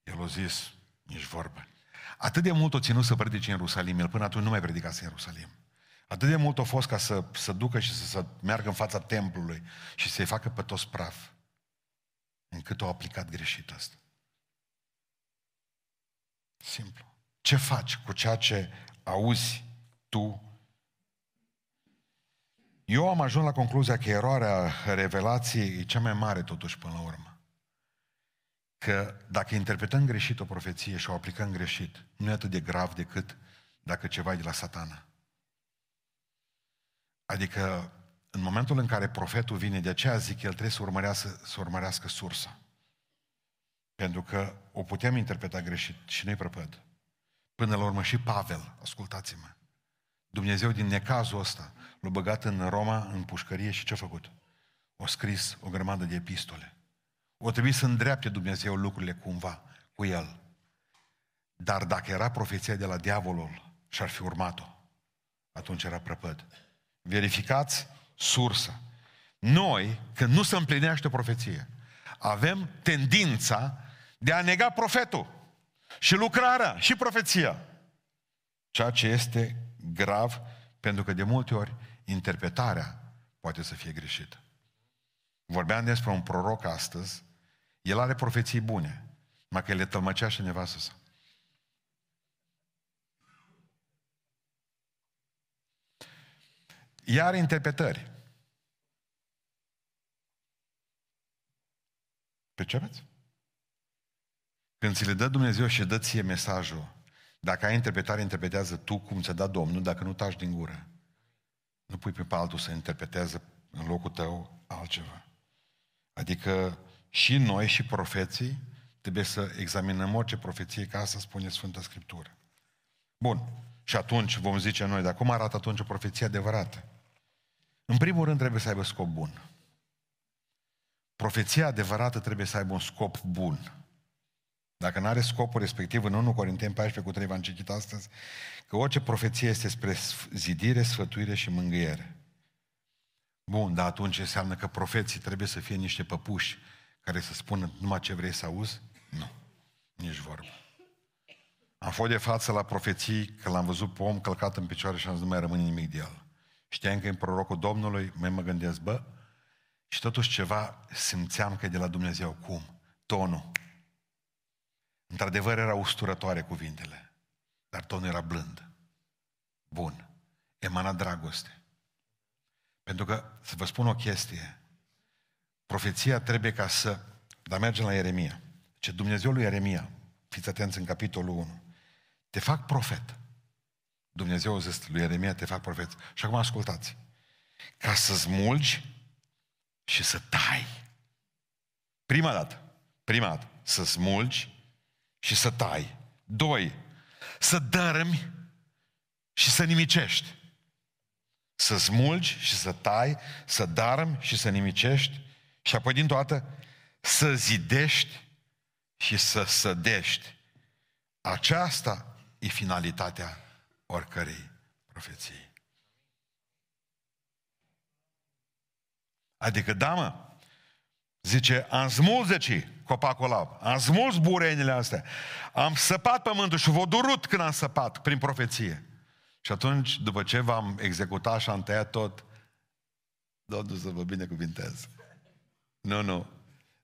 El a zis, nici vorbă. Atât de mult o ținut să predice în Ierusalim, el până atunci nu mai predicase în Ierusalim. Atât de mult a fost ca să, să ducă și să, să meargă în fața templului și să-i facă pe toți praf. Încât au aplicat greșit asta. Simplu. Ce faci cu ceea ce auzi tu? Eu am ajuns la concluzia că eroarea revelației e cea mai mare totuși până la urmă. Că dacă interpretăm greșit o profeție și o aplicăm greșit, nu e atât de grav decât dacă ceva e de la satana. Adică, în momentul în care profetul vine, de aceea zic, el trebuie să urmărească, să urmărească sursa. Pentru că o putem interpreta greșit și nu-i prăpăd. Până la urmă și Pavel, ascultați-mă, Dumnezeu din necazul ăsta l-a băgat în Roma, în pușcărie și ce-a făcut? O scris o grămadă de epistole. O trebuie să îndreapte Dumnezeu lucrurile cumva cu el. Dar dacă era profeția de la diavolul și ar fi urmat-o, atunci era prăpăd. Verificați sursa. Noi, când nu se împlinește o profeție, avem tendința de a nega profetul și lucrarea și profeția. Ceea ce este grav, pentru că de multe ori interpretarea poate să fie greșită. Vorbeam despre un proroc astăzi, el are profeții bune, mai că le tălmăcea și nevastă sa. Iar interpretări. Percepeți? Când ți le dă Dumnezeu și dă ție mesajul, dacă ai interpretare, interpretează tu cum ți-a dat Domnul, dacă nu taci din gură. Nu pui pe altul să interpreteze în locul tău altceva. Adică și noi și profeții trebuie să examinăm orice profeție, ca asta spune Sfânta Scriptură. Bun. Și atunci vom zice noi, dar cum arată atunci o profeție adevărată? În primul rând trebuie să aibă scop bun. Profeția adevărată trebuie să aibă un scop bun. Dacă nu are scopul respectiv, în 1 Corinteni 14 cu 3 v-am citit astăzi, că orice profeție este spre zidire, sfătuire și mângâiere. Bun, dar atunci înseamnă că profeții trebuie să fie niște păpuși care să spună numai ce vrei să auzi? Nu, nici vorbă. Am fost de față la profeții că l-am văzut pe om călcat în picioare și am zis, nu mai rămâne nimic de el. Știam că e prorocul Domnului, mai mă gândesc, bă, și totuși ceva simțeam că e de la Dumnezeu. Cum? Tonul. Într-adevăr era usturătoare cuvintele, dar tonul era blând. Bun. Emana dragoste. Pentru că, să vă spun o chestie, profeția trebuie ca să... Dar mergem la Ieremia. Ce Dumnezeu lui Ieremia, fiți atenți în capitolul 1, te fac profet. Dumnezeu a zis lui Ieremia, te fac profet. Și acum ascultați. Ca să smulgi și să tai. Prima dată. Prima dată. Să smulgi și să tai. Doi. Să dărâmi și să nimicești. Să smulgi și să tai, să darmi și să nimicești și apoi din toată să zidești și să sădești. Aceasta e finalitatea oricărei profeții. Adică, da, mă, zice, am smuls, zice, copacul ăla, am smuls burenile astea, am săpat pământul și v-a durut când am săpat prin profeție. Și atunci, după ce v-am executat și am tăiat tot, Domnul să vă binecuvintez. Nu, nu.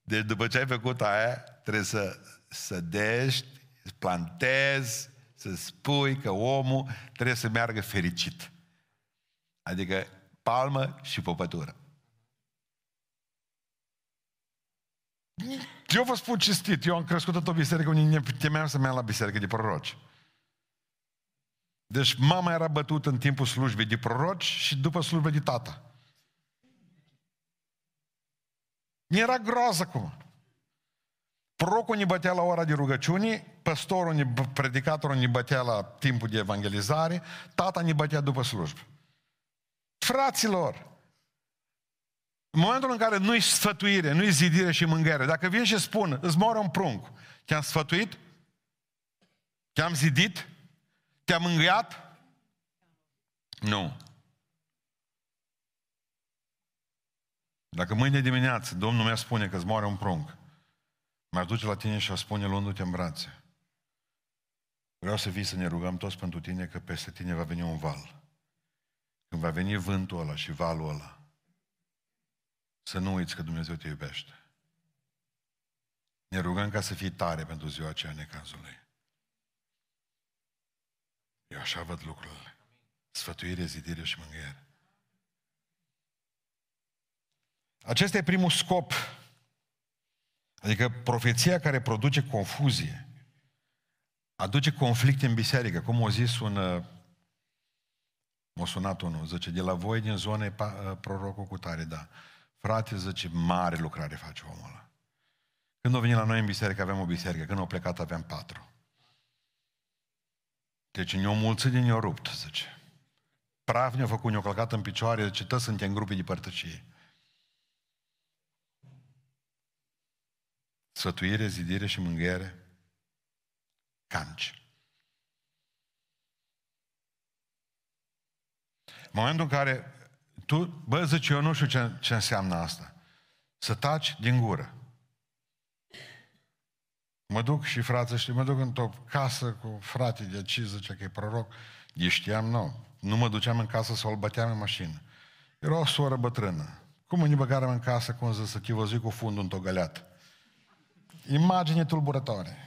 Deci după ce ai făcut aia, trebuie să sădești, să plantezi, să spui că omul trebuie să meargă fericit. Adică palmă și popătură. Eu vă spun cinstit, eu am crescut într-o biserică unde ne temeam să merg la biserică de proroci. Deci mama era bătută în timpul slujbei de proroci și după slujbă de tata. Mi era groază acum. Prorocul ne bătea la ora de rugăciune, păstorul, ne, predicatorul ne bătea la timpul de evangelizare, tata ne bătea după slujbă. Fraților, în momentul în care nu-i sfătuire, nu-i zidire și mângâiere, dacă vin și spun, îți moară un prunc, te-am sfătuit? Te-am zidit? Te-am mângâiat? Nu. Dacă mâine dimineață Domnul mi-a spune că îți moare un prunc, m-ar duce la tine și aș spune luându-te în brațe. Vreau să vii să ne rugăm toți pentru tine că peste tine va veni un val. Când va veni vântul ăla și valul ăla, să nu uiți că Dumnezeu te iubește. Ne rugăm ca să fii tare pentru ziua aceea necazului. Eu așa văd lucrurile. Sfătuire, zidire și mângâiere. Acesta e primul scop. Adică profeția care produce confuzie, aduce conflicte în biserică. Cum a zis un... Uh, m-a sunat unul, zice, de la voi din zone uh, prorocul cu tare, da. Frate, zice, mare lucrare face omul ăla. Când a venit la noi în biserică, aveam o biserică. Când au plecat, aveam patru. Deci ne-au mulțit din ne-au rupt, zice. Praf ne-a făcut, ne-a călcat în picioare, zice, tă suntem grupe de părtăcie. Sfătuire, zidire și mângâiere, canci. În momentul în care tu, bă, zice, eu nu știu ce, ce înseamnă asta. Să taci din gură. Mă duc și frate, știi, mă duc într-o casă cu frate de ce zice că e proroc. Eu știam, nu. Nu mă duceam în casă să-l băteam în mașină. Era o soră bătrână. Cum ne băgarăm în casă, cum zis, să chivăzui cu fundul într-o găleată. Imagine tulburătoare.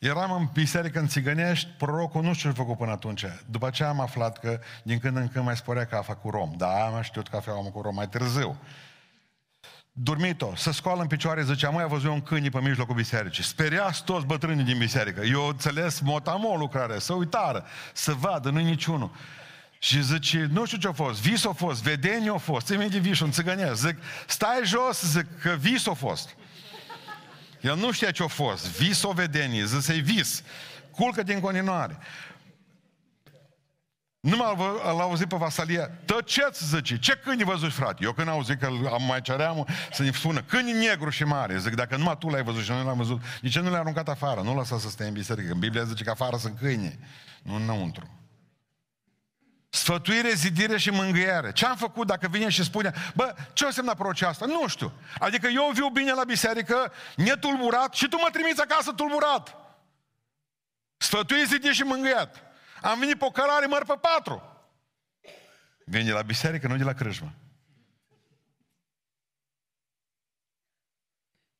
Eram în biserică în Țigănești, prorocul nu știu ce a făcut până atunci. După ce am aflat că din când în când mai sporea cafa cu rom. Da, am știut cafeaua cu rom mai târziu. Dormit-o, să scoală în picioare, zicea, mai a văzut un câini pe mijlocul bisericii. Speriați toți bătrânii din biserică. Eu înțeles motamo lucrare, să uitară, să vadă, nu niciunul. Și zice, nu știu ce a fost, vis a fost, vedenie a fost, ți de visul, în țigănesc. Zic, stai jos, zic, că vis a fost. El nu știa ce a fost. Vis o vedenie, zise vis. Culcă din continuare. Nu l-a auzit pe Vasalia, tăceți, zice, ce câini văzut, frate? Eu când auzit că am mai ceream să ne spună, câini negru și mare. Zic, dacă numai tu l-ai văzut și nu l-am văzut, de ce nu l-ai aruncat afară? Nu lăsa să stea în biserică. În Biblia zice că afară sunt câini, nu înăuntru. Sfătuire, zidire și mângâiere. Ce am făcut dacă vine și spune, bă, ce o semna prorocea asta? Nu știu. Adică eu viu bine la biserică, netulburat și tu mă trimiți acasă tulburat. Sfătuire, zidire și mângâiat. Am venit pe o cărare măr pe patru. Vine la biserică, nu de la crâșmă.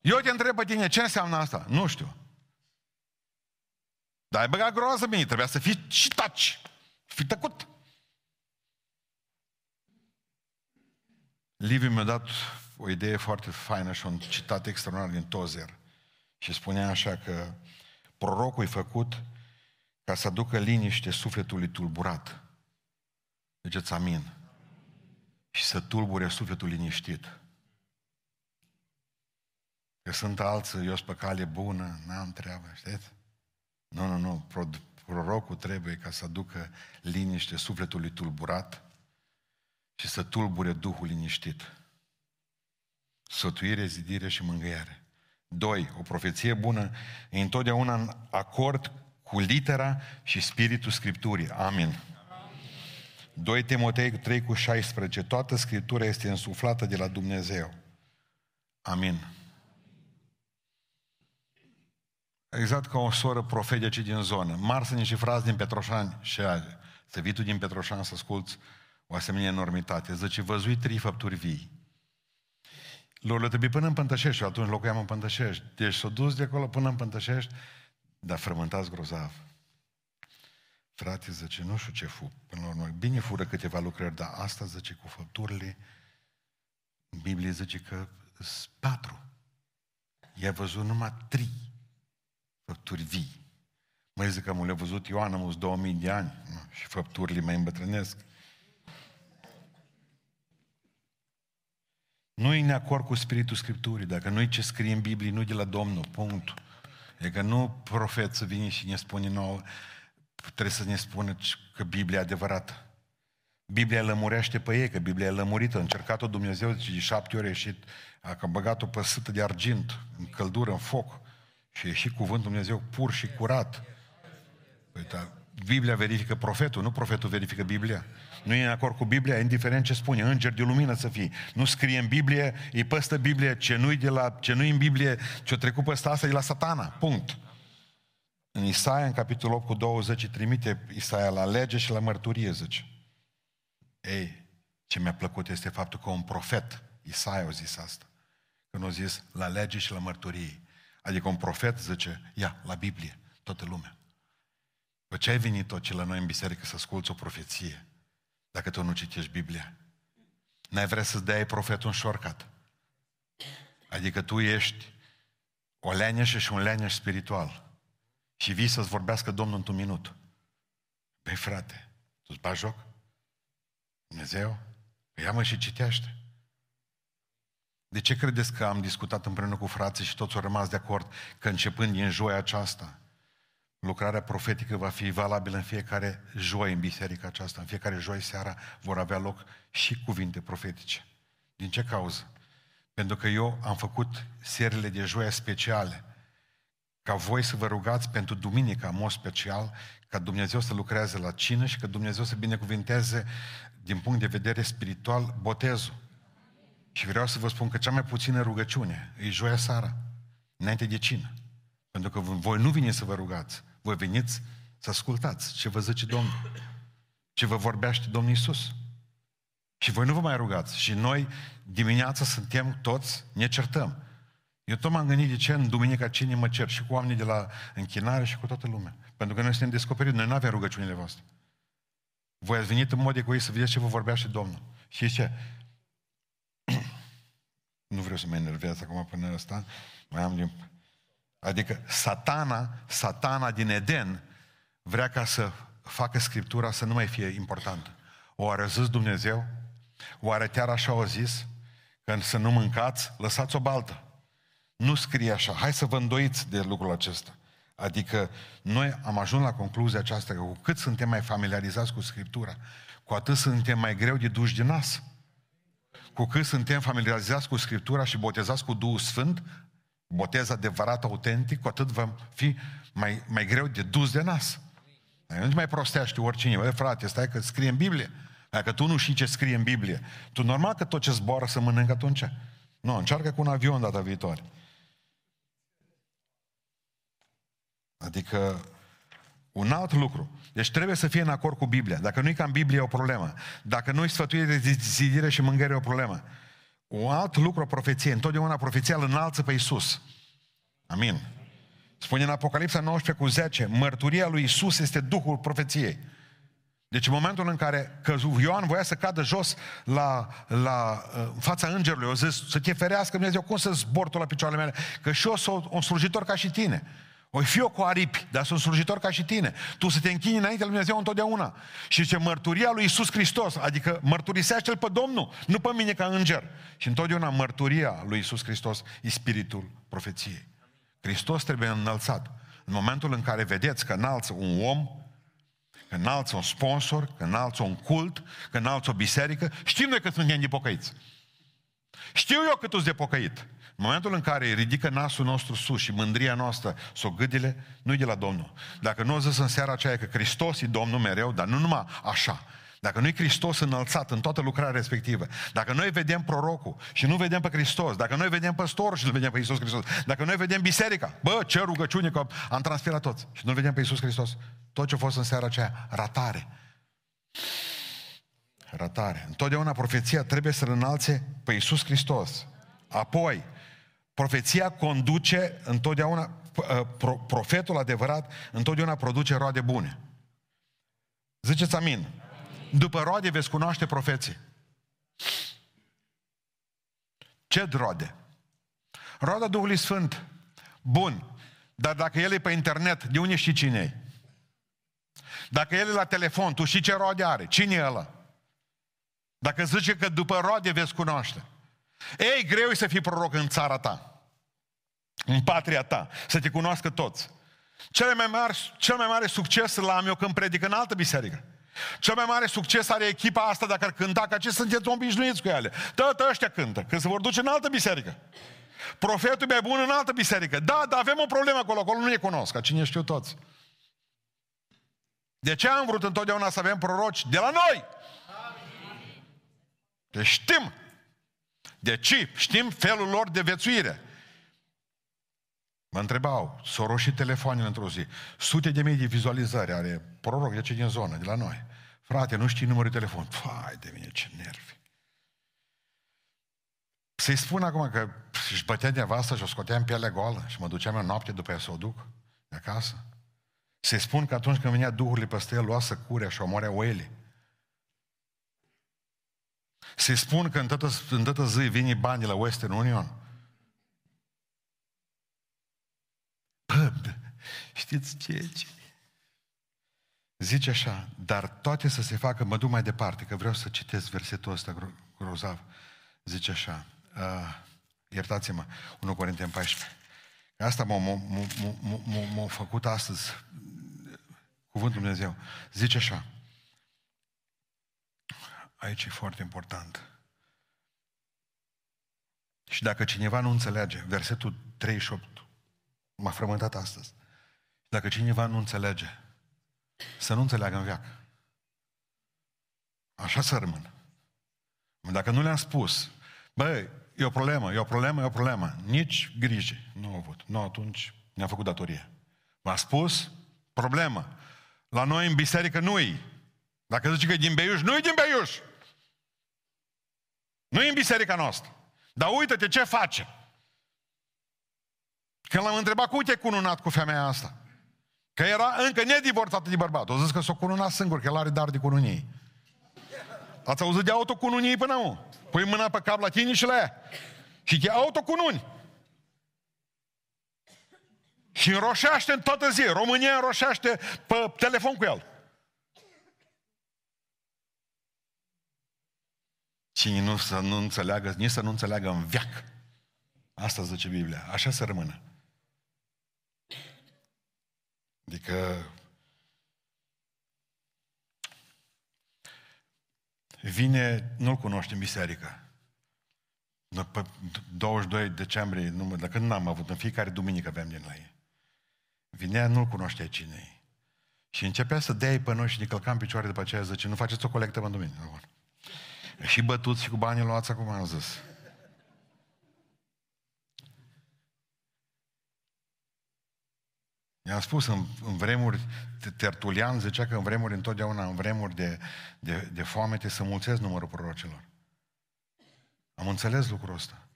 Eu te întreb pe tine, ce înseamnă asta? Nu știu. Dar ai băgat groază bine, trebuia să fii și taci. Fii tăcut. Liviu mi-a dat o idee foarte faină și un citat extraordinar din Tozer. Și spunea așa că prorocul e făcut ca să aducă liniște sufletului tulburat. Ziceți amin. Și să tulbure sufletul liniștit. Că sunt alții, eu sunt pe cale bună, n-am treabă, știți? Nu, nu, nu. Prorocul trebuie ca să aducă liniște sufletului tulburat și să tulbure Duhul liniștit. Sătuire, zidire și mângâiere. Doi, o profeție bună e întotdeauna în acord cu litera și spiritul Scripturii. Amin. 2 Timotei 3 cu 16. Toată Scriptura este însuflată de la Dumnezeu. Amin. Exact ca o soră profetice din zonă. Marsă și frați din Petroșani și ale. Să vii tu din Petroșani să asculți o asemenea enormitate. Zice, văzui trei făpturi vii. Lor le trebuie până în Pântășești, atunci locuiam în Pântășești. Deci s-au dus de acolo până în Pântășești, dar frământați grozav. Frate, zice, nu știu ce fu, până la urmă. Bine fură câteva lucrări, dar asta, zice, cu făpturile, în Biblie zice că sunt patru. I-a văzut numai trei făpturi vii. Mă zic că am le văzut Ioan, am 2000 de ani și făpturile mai îmbătrânesc. Nu e în acord cu Spiritul Scripturii. Dacă nu e ce scrie în Biblie, nu de la Domnul. Punct. E că nu profet să vine și ne spune nouă, trebuie să ne spună că Biblia e adevărată. Biblia lămurește pe ei, că Biblia e lămurită. A încercat-o Dumnezeu, zice, de șapte ori a ieșit, a băgat-o pe sâtă de argint, în căldură, în foc. Și a ieșit cuvântul Dumnezeu pur și curat. Păi, da, Biblia verifică profetul, nu profetul verifică Biblia. Nu e în acord cu Biblia, indiferent ce spune, înger de lumină să fii. Nu scrie în Biblie, îi păstă Biblie, ce nu-i, de la, ce nu în Biblie, ce-o trecut păstă asta e la satana. Punct. În Isaia, în capitolul 8 cu 20, trimite Isaia la lege și la mărturie, zice. Ei, ce mi-a plăcut este faptul că un profet, Isaia a zis asta, când a zis la lege și la mărturie. Adică un profet zice, ia, la Biblie, toată lumea. După ce ai venit tot ce la noi în biserică să asculți o profeție, dacă tu nu citești Biblia? N-ai vrea să-ți dai profetul un shortcut. Adică tu ești o leneșă și un leneș spiritual. Și vii să-ți vorbească Domnul într-un minut. Păi frate, tu-ți bagi joc? Dumnezeu? Păi ia mă și citește. De ce credeți că am discutat împreună cu frații și toți au rămas de acord că începând din joia aceasta, lucrarea profetică va fi valabilă în fiecare joi în biserica aceasta. În fiecare joi seara vor avea loc și cuvinte profetice. Din ce cauză? Pentru că eu am făcut serile de joia speciale ca voi să vă rugați pentru duminica, în mod special, ca Dumnezeu să lucreze la cină și că Dumnezeu să binecuvinteze din punct de vedere spiritual botezul. Și vreau să vă spun că cea mai puțină rugăciune e joia seara, înainte de cină. Pentru că voi nu vine să vă rugați, voi veniți să ascultați ce vă zice Domnul, ce vă vorbește Domnul Isus. Și voi nu vă mai rugați. Și noi dimineața suntem toți, ne certăm. Eu tot m-am gândit de ce în Duminica cine mă cer și cu oamenii de la închinare și cu toată lumea. Pentru că noi suntem descoperiți, noi nu avem rugăciunile voastre. Voi ați venit în mod egoist să vedeți ce vă vorbește Domnul. Și ce? <clears throat> nu vreau să mă enervez acum până ăsta, mai am timp. Adică satana, satana din Eden vrea ca să facă Scriptura să nu mai fie importantă. Oare zis Dumnezeu? Oare chiar așa au zis? Când să nu mâncați, lăsați o baltă. Nu scrie așa. Hai să vă îndoiți de lucrul acesta. Adică noi am ajuns la concluzia aceasta că cu cât suntem mai familiarizați cu Scriptura, cu atât suntem mai greu de duși din nas. Cu cât suntem familiarizați cu Scriptura și botezați cu Duhul Sfânt, botez adevărat, autentic, cu atât vom fi mai, mai greu de dus de nas. Nu mai prostește oricine. Băi, frate, stai că scrie în Biblie. Dacă tu nu știi ce scrie în Biblie, tu normal că tot ce zboară să mănâncă atunci. Nu, încearcă cu un avion data viitoare. Adică un alt lucru. Deci trebuie să fie în acord cu Biblia. Dacă nu e ca în Biblie, e o problemă. Dacă nu e sfătuire de zidire și mângâiere, e o problemă. Un alt lucru, o profeție. Întotdeauna profeția îl înalță pe Isus. Amin. Spune în Apocalipsa 19 cu 10, mărturia lui Isus este Duhul profeției. Deci în momentul în care că Ioan voia să cadă jos la, la uh, fața îngerului, o zis, să te ferească Dumnezeu, cum să zbor tu la picioarele mele? Că și eu sunt un slujitor ca și tine. O fi eu cu aripi, dar sunt slujitor ca și tine. Tu să te închini înainte lui Dumnezeu întotdeauna. Și ce mărturia lui Isus Hristos, adică mărturisește-L pe Domnul, nu pe mine ca înger. Și întotdeauna mărturia lui Isus Hristos e spiritul profeției. Hristos trebuie înălțat. În momentul în care vedeți că înalță un om, că înalță un sponsor, că înalță un cult, că înalță o biserică, știm noi că suntem de pocăiți. Știu eu că tu de pocăit. În momentul în care ridică nasul nostru sus și mândria noastră s-o gâdile, nu e de la Domnul. Dacă nu o zis în seara aceea că Hristos e Domnul mereu, dar nu numai așa, dacă nu-i Hristos înălțat în toată lucrarea respectivă, dacă noi vedem prorocul și nu vedem pe Hristos, dacă noi vedem păstorul și nu vedem pe Iisus Hristos, dacă noi vedem biserica, bă, ce rugăciune că am transpirat toți și nu vedem pe Iisus Hristos, tot ce a fost în seara aceea, ratare. Ratare. Întotdeauna profeția trebuie să înalțe pe Iisus Hristos. Apoi, profeția conduce întotdeauna, ă, profetul adevărat întotdeauna produce roade bune. Ziceți amin. După roade veți cunoaște profeții. Ce roade? Roada Duhului Sfânt. Bun. Dar dacă el e pe internet, de unde știi cine e? Dacă el e la telefon, tu știi ce roade are? Cine e ăla? Dacă zice că după roade veți cunoaște. Ei, greu e să fii proroc în țara ta. În patria ta. Să te cunoască toți. Cel mai mare, cel mai mare succes l-am eu când predic în altă biserică. Cel mai mare succes are echipa asta dacă ar cânta, ca ce sunteți obișnuiți cu ele. Tot ăștia cântă, când se vor duce în altă biserică. Profetul e bun în altă biserică. Da, dar avem o problemă acolo, acolo nu ne cunosc, ca cine știu toți. De ce am vrut întotdeauna să avem proroci? De la noi! Deci știm. De ce? Știm felul lor de vețuire. Mă întrebau, s-au roșit telefoanele într-o zi. Sute de mii de vizualizări are proroc de ce din zonă, de la noi. Frate, nu știi numărul de telefon. Fai de mine, ce nervi. Să-i spun acum că își bătea nevasta și o scoteam pielea goală și mă duceam în noapte după ea să o duc de acasă. Să-i spun că atunci când venea duhurile peste el, lua curea și omorea oile. Să-i spun că în toată, în toată zi vine bani de la Western Union. Bă, știți ce? ce? Zice așa, dar toate să se facă, mă duc mai departe, că vreau să citesc versetul ăsta gro- grozav. Zice așa, uh, iertați-mă, 1 Corinteni 14. Asta m-a, m-a, m-a, m-a, m-a făcut astăzi cuvântul Dumnezeu. Zice așa, aici e foarte important. Și dacă cineva nu înțelege, versetul 38, m-a frământat astăzi. Dacă cineva nu înțelege, să nu înțeleagă în viață. Așa să rămână. Dacă nu le-am spus, băi, e o problemă, e o problemă, e o problemă, nici grijă nu au avut. Nu, atunci ne-a făcut datorie. V-a spus, problemă. La noi în biserică nu-i. Dacă zice că e din Beiuș, nu-i din Beiuș. Nu e în biserica noastră. Dar uite-te ce face. Când l-am întrebat, uite cununat cu femeia asta. Că era încă nedivorțată de bărbat. O zis că s-o cununat singur, că el are dar de cununie. Ați auzit de autocununii până nu? Pui mâna pe cap la tine și la ea. Și te autocununi. Și înroșește în toată zi. România înroșește pe telefon cu el. Cine nu să nu înțeleagă, nici să nu înțeleagă în viac. Asta zice Biblia. Așa să rămână. Adică vine, nu-l cunoști în biserică. Pe 22 decembrie, nu, de când n-am avut, în fiecare duminică aveam din la ei. Vinea, nu-l cunoștea cine Și începea să dea pe noi și ne călcam picioare după aceea, zice, nu faceți o colectă pentru mine. Și bătuți și cu banii luați acum, am zis. I-am spus, în, în vremuri, Tertulian zicea că în vremuri, întotdeauna, în vremuri de, de, de foame, te să mulțesc numărul prorocilor. Am înțeles lucrul ăsta.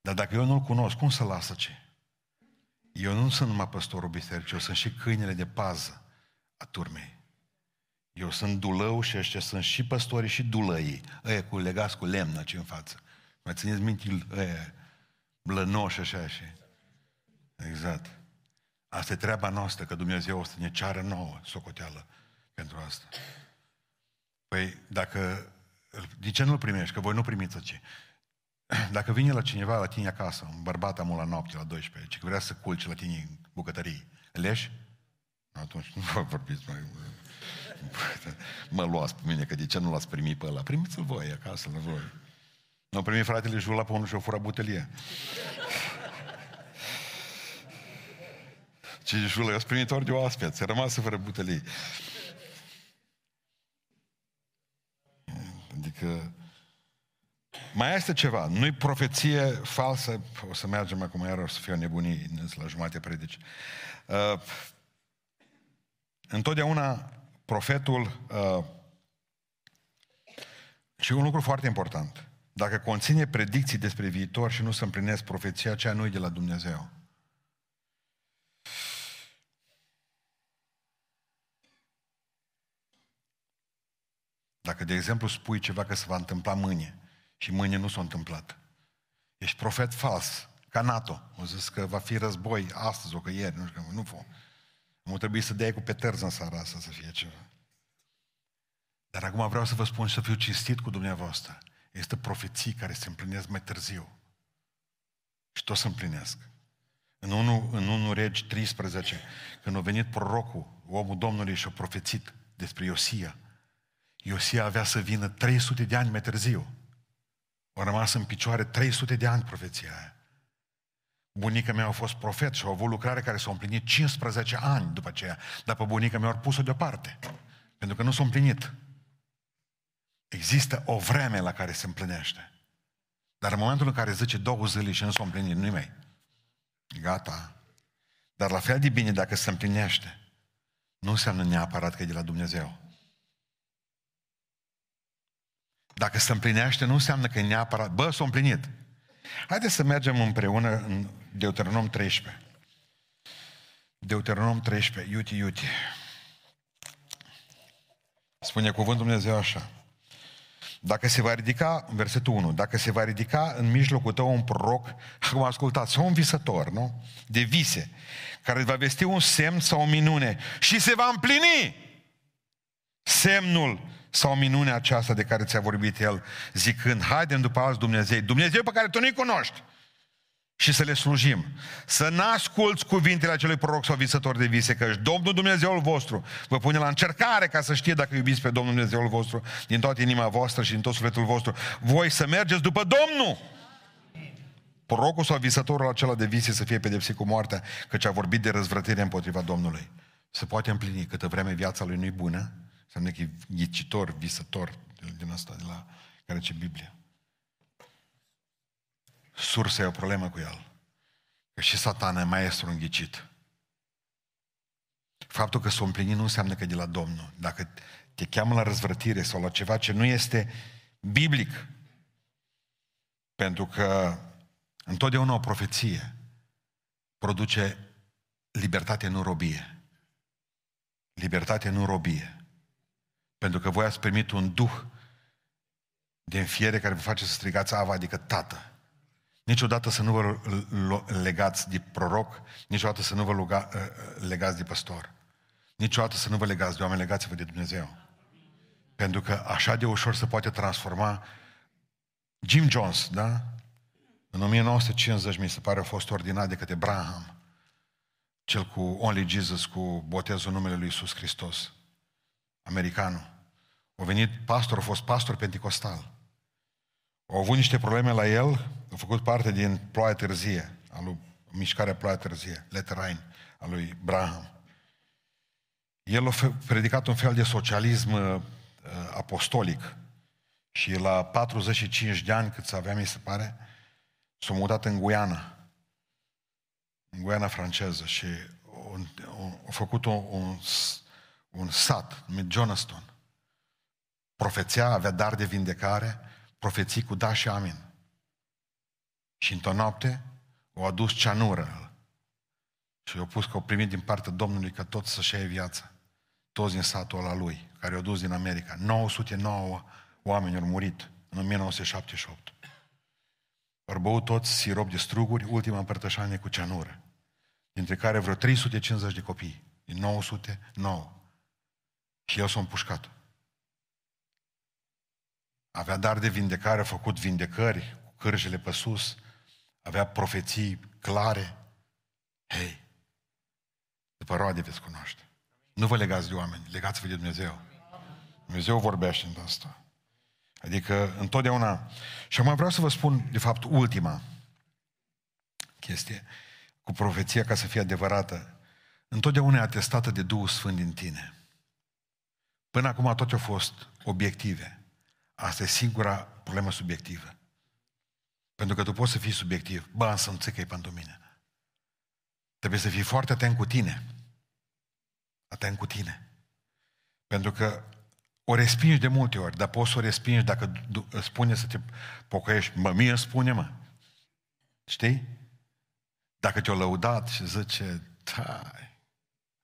Dar dacă eu nu-l cunosc, cum să lasă ce? Eu nu sunt numai păstorul bisericii, eu sunt și câinele de pază a turmei. Eu sunt dulău și ăștia sunt și păstorii și dulăii. Ăia cu legați cu lemn aici în față. Mai țineți minte ăia blănoși așa și... Exact. Asta e treaba noastră, că Dumnezeu o să ne ceară nouă socoteală pentru asta. Păi, dacă... De ce nu-l primești? Că voi nu primiți ce? <clears throat> Dacă vine la cineva la tine acasă, un bărbat amul la noapte, la 12, ce vrea să culci la tine în bucătărie, leși? Atunci nu vă vorbiți mai... Mă luați pe mine, că de ce nu l-ați primit pe ăla? Primiți-l voi acasă la voi. Nu primit fratele Jula pe unul și o fura butelie. Ce Jula, eu primit ori de oaspeți, rămas fără butelie. Adică mai este ceva, nu-i profeție falsă, o să mergem acum iar, o să fie o nebunie la jumate predici. Uh, întotdeauna profetul uh, și un lucru foarte important. Dacă conține predicții despre viitor și nu se împlinesc profeția, aceea nu e de la Dumnezeu. Dacă, de exemplu, spui ceva că se va întâmpla mâine și mâine nu s-a întâmplat, ești profet fals, ca NATO. O zis că va fi război astăzi, o că ieri, nu știu, nu fost. Nu trebuie să dea cu petărz în seara asta să fie ceva. Dar acum vreau să vă spun și să fiu cinstit cu dumneavoastră. Este profeții care se împlinesc mai târziu. Și tot se împlinesc. În 1, în 1 Regi 13, când a venit prorocul, omul Domnului și a profețit despre Iosia, Iosia avea să vină 300 de ani mai târziu. A rămas în picioare 300 de ani profeția aia. Bunica mea a fost profet și a avut lucrare care s-a împlinit 15 ani după aceea, dar pe bunica mea au pus-o deoparte, pentru că nu s-a împlinit. Există o vreme la care se împlinește. Dar în momentul în care zice două zile și nu s-a împlinit, nu mai. Gata. Dar la fel de bine dacă se împlinește, nu înseamnă neapărat că e de la Dumnezeu. Dacă se împlinește, nu înseamnă că e neapărat... Bă, s-a împlinit. Haideți să mergem împreună în Deuteronom 13. Deuteronom 13, iuti, iuti. Spune cuvântul Dumnezeu așa. Dacă se va ridica, versetul 1, dacă se va ridica în mijlocul tău un proroc, <laughs> acum ascultați, sau un visător, nu? De vise, care va vesti un semn sau o minune și se va împlini semnul sau minunea aceasta de care ți-a vorbit el, zicând, haidem după alți Dumnezei, Dumnezeu pe care tu nu-i cunoști, și să le slujim. Să n-asculți cuvintele acelui proroc sau visător de vise, că Domnul Dumnezeul vostru vă pune la încercare ca să știe dacă iubiți pe Domnul Dumnezeul vostru din toată inima voastră și din tot sufletul vostru. Voi să mergeți după Domnul. Prorocul sau visătorul acela de vise să fie pedepsit cu moartea, căci a vorbit de răzvrătire împotriva Domnului. Se poate împlini câtă vreme viața lui nu-i bună, Înseamnă că e ghicitor, visător din asta, de la care ce Biblia. Sursa e o problemă cu el. Că și satana e maestru înghicit. Faptul că s-o împlinit nu înseamnă că e de la Domnul. Dacă te cheamă la răzvrătire sau la ceva ce nu este biblic, pentru că întotdeauna o profeție produce libertate, nu robie. Libertate, nu robie. Pentru că voi ați primit un duh de înfiere care vă face să strigați Ava, adică Tată. Niciodată să nu vă legați de proroc, niciodată să nu vă luga, ă, ă, legați de păstor. Niciodată să nu vă legați de oameni, legați-vă de Dumnezeu. Pentru că așa de ușor se poate transforma Jim Jones, da? În 1950, mi se pare, a fost ordinat de către Abraham, cel cu Only Jesus, cu botezul numele lui Iisus Hristos americanul. A venit pastor, a fost pastor pentecostal. Au avut niște probleme la el, a făcut parte din ploaia târzie, a lui, mișcarea ploaia târzie, Leterain, a lui Braham. El a predicat un fel de socialism uh, apostolic și la 45 de ani, cât să avea, mi se pare, s-a mutat în Guiana, în Guiana franceză și a făcut un, un, un sat numit Jonaston. Profeția, avea dar de vindecare, profeții cu da și amin. Și într-o noapte o adus ceanură și i-a pus că o primit din partea Domnului că tot să-și ia viața. Toți din satul ăla lui, care i-a dus din America. 909 oameni au murit în 1978. Au băut toți sirop de struguri, ultima împărtășanie cu ceanură, dintre care vreo 350 de copii, din 909. Și el s-a împușcat. Avea dar de vindecare, a făcut vindecări cu cârjele pe sus, avea profeții clare. Hei, după roade veți cunoaște. Nu vă legați de oameni, legați-vă de Dumnezeu. Dumnezeu vorbește în asta. Adică întotdeauna... Și acum vreau să vă spun, de fapt, ultima chestie cu profeția ca să fie adevărată. Întotdeauna e atestată de Duhul Sfânt din tine. Până acum toate au fost obiective. Asta e singura problemă subiectivă. Pentru că tu poți să fii subiectiv. Bă, să nu că e pentru mine. Trebuie să fii foarte atent cu tine. Atent cu tine. Pentru că o respingi de multe ori, dar poți să o respingi dacă spune să te pocăiești. Mă, mie spune, mă. Știi? Dacă te-o lăudat și zice, tai,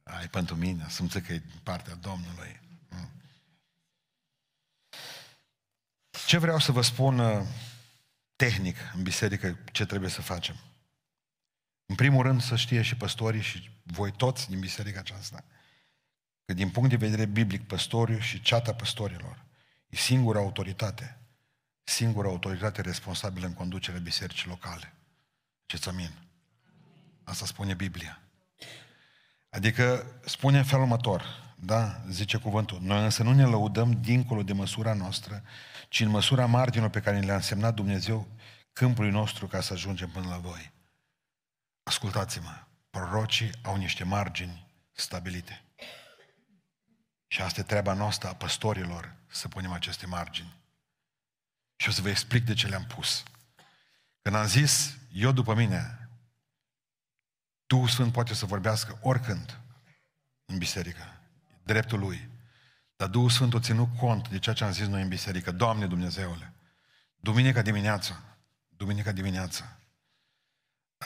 ai pentru mine, să-mi că e din partea Domnului. Ce vreau să vă spun uh, tehnic în biserică, ce trebuie să facem? În primul rând să știe și păstorii și voi toți din biserica aceasta că din punct de vedere biblic păstoriu și ceata păstorilor e singura autoritate, singura autoritate responsabilă în conducerea bisericii locale. Ce-ți amin? Asta spune Biblia. Adică spune în felul următor, da, zice cuvântul, noi însă nu ne lăudăm dincolo de măsura noastră, ci în măsura marginilor pe care le-a însemnat Dumnezeu câmpului nostru ca să ajungem până la voi. Ascultați-mă, prorocii au niște margini stabilite. Și asta e treaba noastră a păstorilor, să punem aceste margini. Și o să vă explic de ce le-am pus. Când am zis, eu după mine, Duhul Sfânt poate să vorbească oricând în biserică. Dreptul lui. Dar Duhul Sfânt a ținut cont de ceea ce am zis noi în biserică. Doamne Dumnezeule, duminica dimineața, duminica dimineața,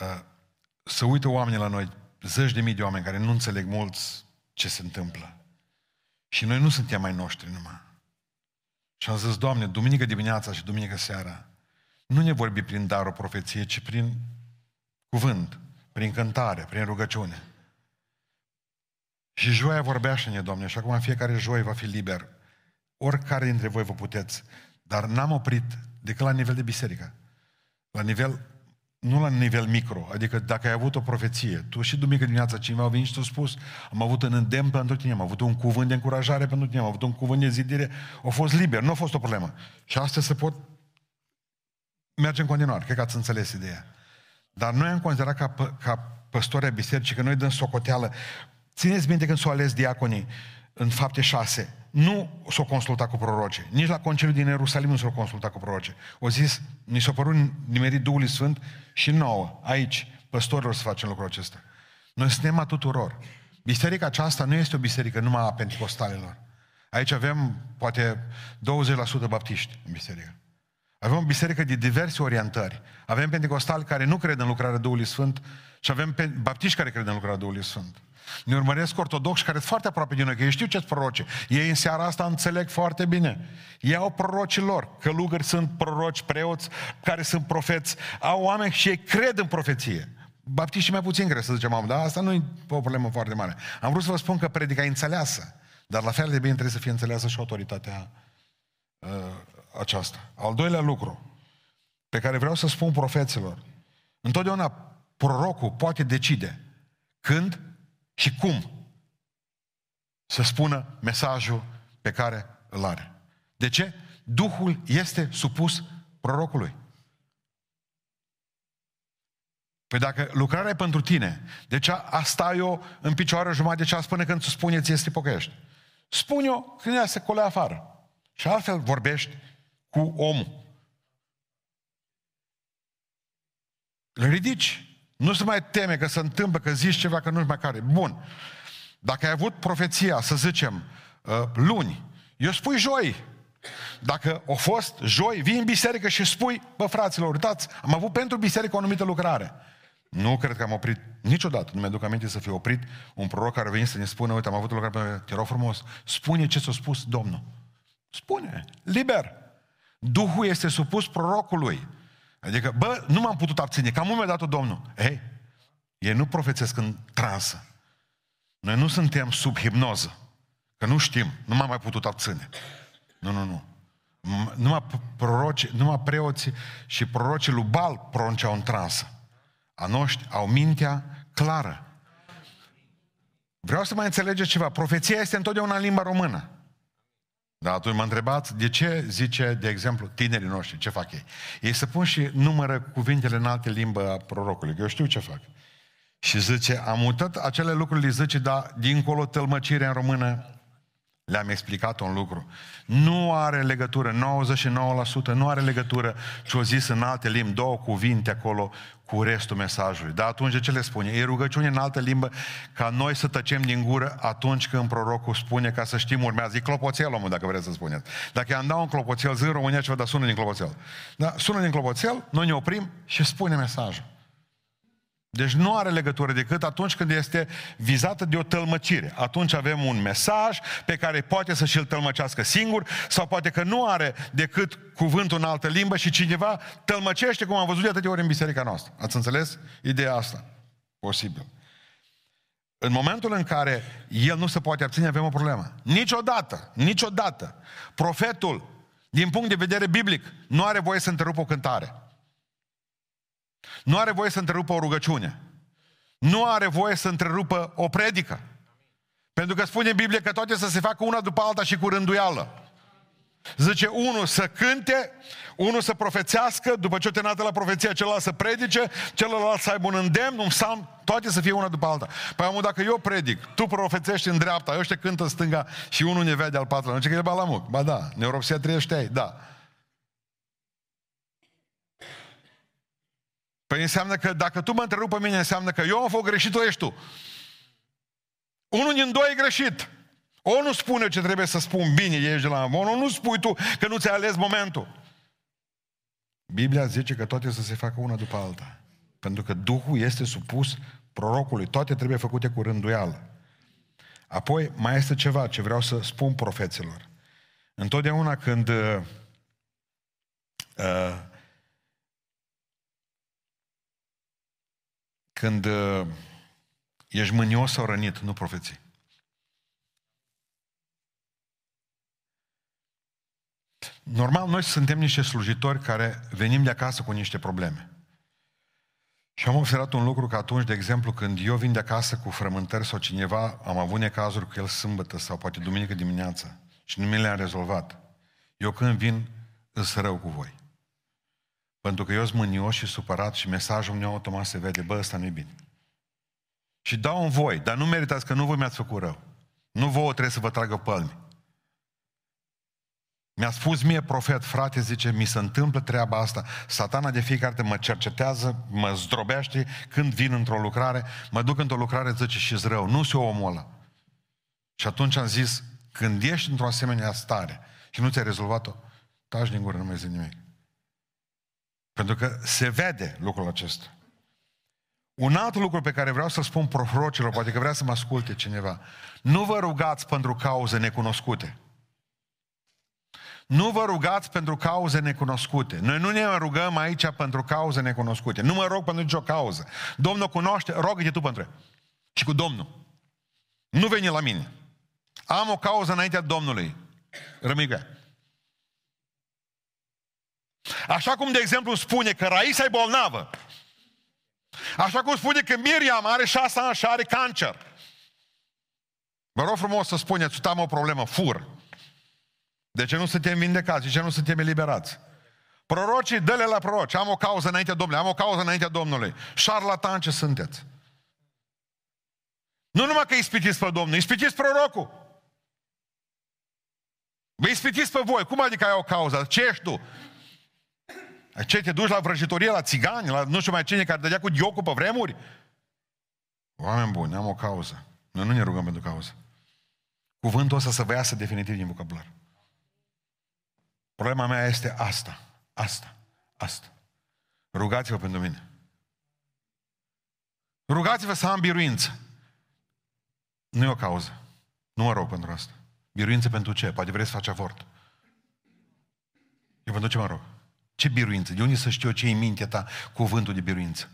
uh, să uită oamenii la noi, zeci de mii de oameni care nu înțeleg mulți ce se întâmplă. Și noi nu suntem mai noștri numai. Și am zis, Doamne, duminică dimineața și duminică seara, nu ne vorbi prin darul profeției, ci prin cuvânt, prin cântare, prin rugăciune. Și joia vorbește-ne, Doamne, și acum fiecare joi va fi liber. Oricare dintre voi vă puteți. Dar n-am oprit decât la nivel de biserică. La nivel nu la nivel micro, adică dacă ai avut o profeție, tu și duminică dimineața cineva a venit și ți-a spus, am avut un îndemn pentru tine, am avut un cuvânt de încurajare pentru tine, am avut un cuvânt de zidire, a fost liber, nu a fost o problemă. Și astăzi se pot merge în continuare, cred că ați înțeles ideea. Dar noi am considerat ca, ca păstoria bisericii că noi dăm socoteală. Țineți minte când s-au ales diaconii în fapte șase, nu s-o consulta cu proroce. Nici la conciliul din Ierusalim nu s-o consulta cu proroce. O zis, ni s-a părut nimerit Duhului Sfânt și nouă, aici, păstorilor să facem lucrul acesta. Noi suntem a tuturor. Biserica aceasta nu este o biserică numai a pentecostalilor. Aici avem poate 20% baptiști în biserică. Avem o biserică de diverse orientări. Avem pentecostali care nu cred în lucrarea Duhului Sfânt și avem baptiști care cred în lucrarea Duhului Sfânt. Ne urmăresc ortodoxi care sunt foarte aproape de noi, că ei știu ce proroce. Ei în seara asta înțeleg foarte bine. Ei au prorocii lor. Călugări sunt proroci, preoți, care sunt profeți. Au oameni și ei cred în profeție. Baptiștii mai puțin cred să zicem, am, dar asta nu e o problemă foarte mare. Am vrut să vă spun că predica e înțeleasă, dar la fel de bine trebuie să fie înțeleasă și autoritatea uh, aceasta. Al doilea lucru pe care vreau să spun profeților, întotdeauna prorocul poate decide când și cum să spună mesajul pe care îl are. De ce? Duhul este supus prorocului. Păi dacă lucrarea e pentru tine, de ce a sta eu în picioare jumătate de ceas până când îți spune ție să te pocăiești? Spune-o când ea se colea afară. Și altfel vorbești cu omul. Îl ridici. Nu se mai teme că se întâmplă, că zici ceva, că nu-și mai care. Bun. Dacă ai avut profeția, să zicem, uh, luni, eu spui joi. Dacă o fost joi, vii în biserică și spui, bă fraților, uitați, am avut pentru biserică o anumită lucrare. Nu cred că am oprit niciodată, nu mi-aduc aminte să fie oprit un proroc care a venit să ne spună, uite, am avut o lucrare, te rog frumos, spune ce ți-a spus Domnul. Spune, liber. Duhul este supus prorocului. Adică, bă, nu m-am putut abține, cam mi-a dat Domnul. Ei, ei nu profețesc în transă. Noi nu suntem sub hipnoză. Că nu știm, nu m-am mai putut abține. Nu, nu, nu. Numai, proroci, numai preoții și prorocii lui Bal pronunceau în transă. A noștri au mintea clară. Vreau să mai înțelegeți ceva. Profeția este întotdeauna în limba română. Dar atunci mă întrebați de ce zice, de exemplu, tinerii noștri, ce fac ei? Ei să pun și numără cuvintele în alte limbă a prorocului, că eu știu ce fac. Și zice, am mutat acele lucruri, le zice, dar dincolo tălmăcire în română, le-am explicat un lucru. Nu are legătură, 99% nu are legătură ce-o zis în alte limbi, două cuvinte acolo cu restul mesajului. Dar atunci ce le spune? E rugăciune în altă limbă ca noi să tăcem din gură atunci când prorocul spune ca să știm urmează. E clopoțel, omul, dacă vreți să spuneți. Dacă i-am dat un clopoțel, zi în România ceva, dar sună din clopoțel. Da? Sună din clopoțel, noi ne oprim și spune mesajul. Deci nu are legătură decât atunci când este vizată de o tălmăcire. Atunci avem un mesaj pe care poate să și-l tălmăcească singur sau poate că nu are decât cuvântul în altă limbă și cineva tălmăcește, cum am văzut de atâtea ori în biserica noastră. Ați înțeles ideea asta? Posibil. În momentul în care el nu se poate abține, avem o problemă. Niciodată, niciodată, profetul, din punct de vedere biblic, nu are voie să întrerupă o cântare. Nu are voie să întrerupă o rugăciune. Nu are voie să întrerupă o predică. Pentru că spune în Biblie că toate să se facă una după alta și cu rânduială. Zice, unul să cânte, unul să profețească, după ce o tenată la profeția, celălalt să predice, celălalt să aibă un îndemn, un psalm, toate să fie una după alta. Păi amul, dacă eu predic, tu profețești în dreapta, eu te cântă în stânga și unul ne vede al patrulea, nu ce că e balamuc. Ba da, neuropsia trăiește da. Păi înseamnă că dacă tu mă întrerupi pe mine, înseamnă că eu am fost greșit, tu ești tu. Unul din doi e greșit. O nu spune ce trebuie să spun bine, ești de la O nu spui tu că nu ți-ai ales momentul. Biblia zice că toate să se facă una după alta. Pentru că Duhul este supus prorocului. Toate trebuie făcute cu rânduială. Apoi mai este ceva ce vreau să spun profeților. Întotdeauna când uh, când uh, ești mânios sau rănit, nu profeții. Normal, noi suntem niște slujitori care venim de acasă cu niște probleme. Și am observat un lucru că atunci, de exemplu, când eu vin de acasă cu frământări sau cineva, am avut necazuri cu el sâmbătă sau poate duminică dimineața și nu mi le-am rezolvat. Eu când vin, îs rău cu voi. Pentru că eu sunt mânios și supărat și mesajul meu automat se vede, bă, ăsta nu-i bine. Și dau în voi, dar nu meritați că nu voi mi-ați făcut rău. Nu vouă trebuie să vă tragă pălmi. Mi-a spus mie profet, frate, zice, mi se întâmplă treaba asta. Satana de fiecare dată mă cercetează, mă zdrobește când vin într-o lucrare, mă duc într-o lucrare, zice, și rău. Nu se omul ăla. Și atunci am zis, când ești într-o asemenea stare și nu ți-ai rezolvat-o, taci din gură, nu mai zic nimic. Pentru că se vede lucrul acesta. Un alt lucru pe care vreau să spun prorocilor, poate că vrea să mă asculte cineva. Nu vă rugați pentru cauze necunoscute. Nu vă rugați pentru cauze necunoscute. Noi nu ne rugăm aici pentru cauze necunoscute. Nu mă rog pentru nicio cauză. Domnul cunoaște, rogă-te tu pentru el. Și cu Domnul. Nu veni la mine. Am o cauză înaintea Domnului. Rămâi cu ea. Așa cum, de exemplu, spune că Raisa e bolnavă. Așa cum spune că Miriam are șase ani și are cancer. Vă rog frumos să spuneți, tu am o problemă, fur. De ce nu suntem vindecați? De ce nu suntem eliberați? Prorocii, dă-le la proroci. Am o cauză înaintea Domnului, am o cauză înaintea Domnului. Șarlatan ce sunteți? Nu numai că ispitiți pe Domnul, ispitiți prorocul. Vă ispitiți pe voi. Cum adică ai o cauză? Ce ești tu? Ce, te duci la vrăjitorie, la țigani, la nu știu mai cine care dădea cu diocul pe vremuri? Oameni buni, am o cauză. Noi nu ne rugăm pentru cauză. Cuvântul ăsta să vă iasă definitiv din vocabular. Problema mea este asta, asta, asta. Rugați-vă pentru mine. Rugați-vă să am biruință. Nu e o cauză. Nu mă rog pentru asta. Biruință pentru ce? Poate vrei să faci avort. Eu pentru ce mă rog? Ce biruință? De unde să știu ce e în mintea ta cuvântul de biruință?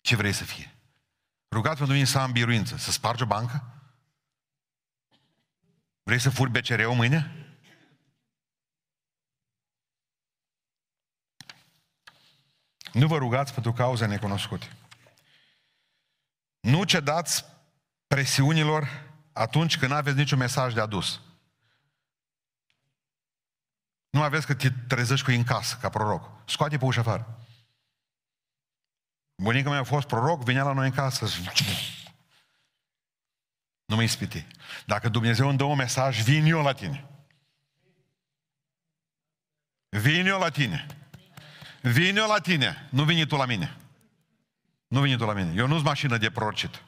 Ce vrei să fie? Rugați pentru mine să am biruință. Să spargi o bancă? Vrei să furi BCR-ul mâine? Nu vă rugați pentru cauze necunoscute. Nu cedați presiunilor atunci când nu aveți niciun mesaj de adus. Nu aveți că te trezești cu în casă, ca proroc. Scoate pe ușă afară. Bunica mea a fost proroc, venea la noi în casă. Nu mă ispiti. Dacă Dumnezeu îmi dă un mesaj, vin eu la tine. Vin eu la tine. Vin eu la tine. Nu vini tu la mine. Nu vini tu la mine. Eu nu-s mașină de prorocit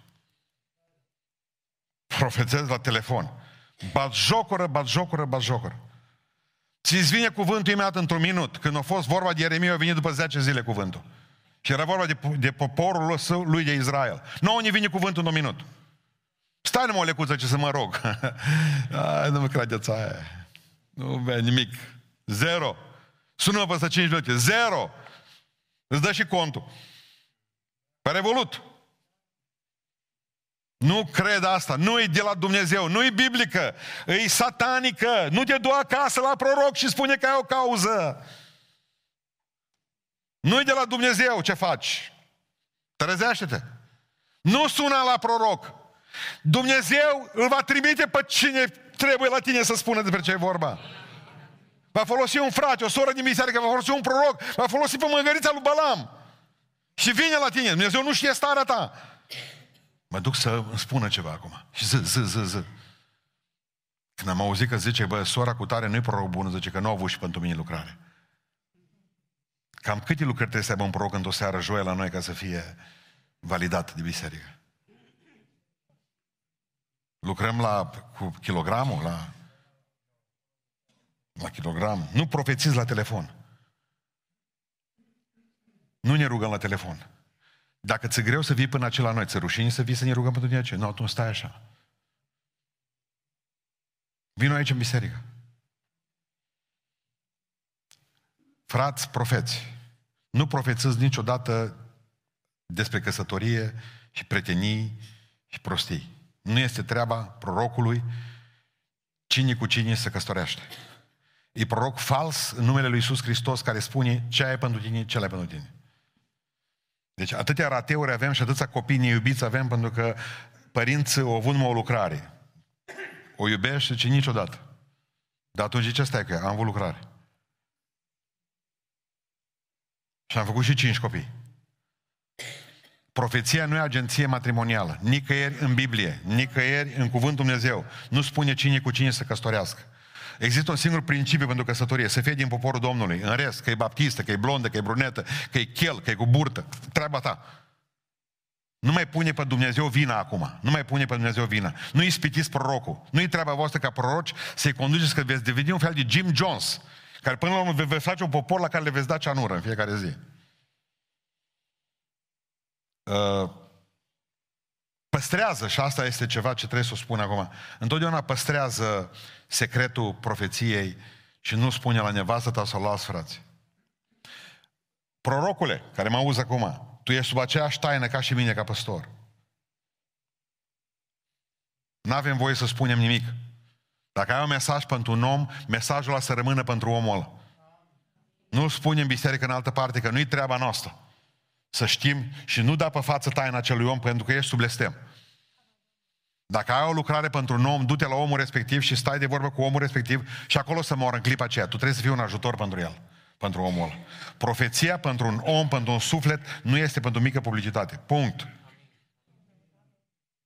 profețez la telefon. Bat jocură, bat jocură, bat jocură. Ți-ți vine cuvântul imediat într-un minut. Când a fost vorba de Ieremia, a venit după 10 zile cuvântul. Și era vorba de, de poporul lui de Israel. Nu ne vine cuvântul în un minut. Stai numai o lecuță ce să mă rog. <laughs> Ai, nu mă credeți aia. Nu vei nimic. Zero. Sună-mă peste 5 minute. Zero. Îți dă și contul. Pe Revolut. Nu cred asta, nu e de la Dumnezeu, nu e biblică, e satanică. Nu te du acasă la proroc și spune că ai o cauză. nu e de la Dumnezeu ce faci. Trezește-te. Nu suna la proroc. Dumnezeu îl va trimite pe cine trebuie la tine să spună despre ce e vorba. Va folosi un frate, o soră din biserică, va folosi un proroc, va folosi pe mângărița lui Balam. Și vine la tine. Dumnezeu nu știe starea ta. Mă duc să îmi spună ceva acum. Și zi, zi, zi, zi. Când am auzit că zice, bă, sora cu tare nu-i proroc bun, zice că nu au avut și pentru mine lucrare. Cam câte lucrări trebuie să aibă un proroc într-o seară joie la noi ca să fie validat de biserică? Lucrăm la, cu kilogramul, la, la kilogram. Nu profețiți la telefon. Nu ne rugăm la telefon. Dacă ți-e greu să vii până acela noi, ți rușine să vii să ne rugăm pentru tine Nu, atunci stai așa. Vino aici în biserică. Frați profeți, nu profețăți niciodată despre căsătorie și pretenii și prostii. Nu este treaba prorocului cine cu cine se căsătorește. E proroc fals în numele lui Iisus Hristos care spune ce ai pentru tine, ce ai pentru tine. Deci atâtea rateuri avem și atâția copii neiubiți avem pentru că părinții au avut o lucrare. O iubește și niciodată. Dar atunci ce stai că am avut lucrare. Și am făcut și cinci copii. Profeția nu e agenție matrimonială. Nicăieri în Biblie, nicăieri în Cuvântul Dumnezeu. Nu spune cine cu cine să căsătorească. Există un singur principiu pentru căsătorie, să fie din poporul Domnului. În rest, că e baptistă, că e blondă, că e brunetă, că e chel, că e cu burtă, treaba ta. Nu mai pune pe Dumnezeu vina acum. Nu mai pune pe Dumnezeu vina. Nu ispitiți prorocul. Nu-i treaba voastră ca proroci să-i conduceți că veți deveni un fel de Jim Jones, care până la urmă veți face un popor la care le veți da ceanură în fiecare zi. Uh, păstrează, și asta este ceva ce trebuie să o spun acum, întotdeauna păstrează secretul profeției și nu spune la nevastă ta sau la alți frați. Prorocule, care mă auzi acum, tu ești sub aceeași taină ca și mine ca păstor. Nu avem voie să spunem nimic. Dacă ai un mesaj pentru un om, mesajul ăla să rămână pentru omul ăla. Nu spunem biserică în altă parte că nu-i treaba noastră. Să știm și nu da pe față taina acelui om pentru că ești sub blestem. Dacă ai o lucrare pentru un om, du-te la omul respectiv și stai de vorbă cu omul respectiv și acolo să moară în clipa aceea. Tu trebuie să fii un ajutor pentru el. pentru omul ăla. Profeția pentru un om, pentru un suflet, nu este pentru mică publicitate. Punct.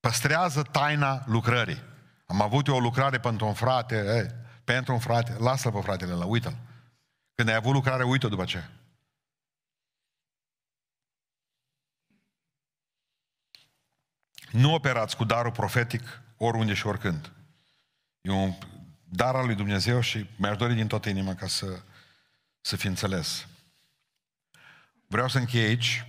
Păstrează taina lucrării. Am avut eu o lucrare pentru un frate, ei, pentru un frate, lasă-l pe fratele la, uită-l. Când ai avut lucrare, uită după ce. Nu operați cu darul profetic oriunde și oricând. E un dar al lui Dumnezeu și mi-aș dori din toată inima ca să, să fi înțeles. Vreau să închei aici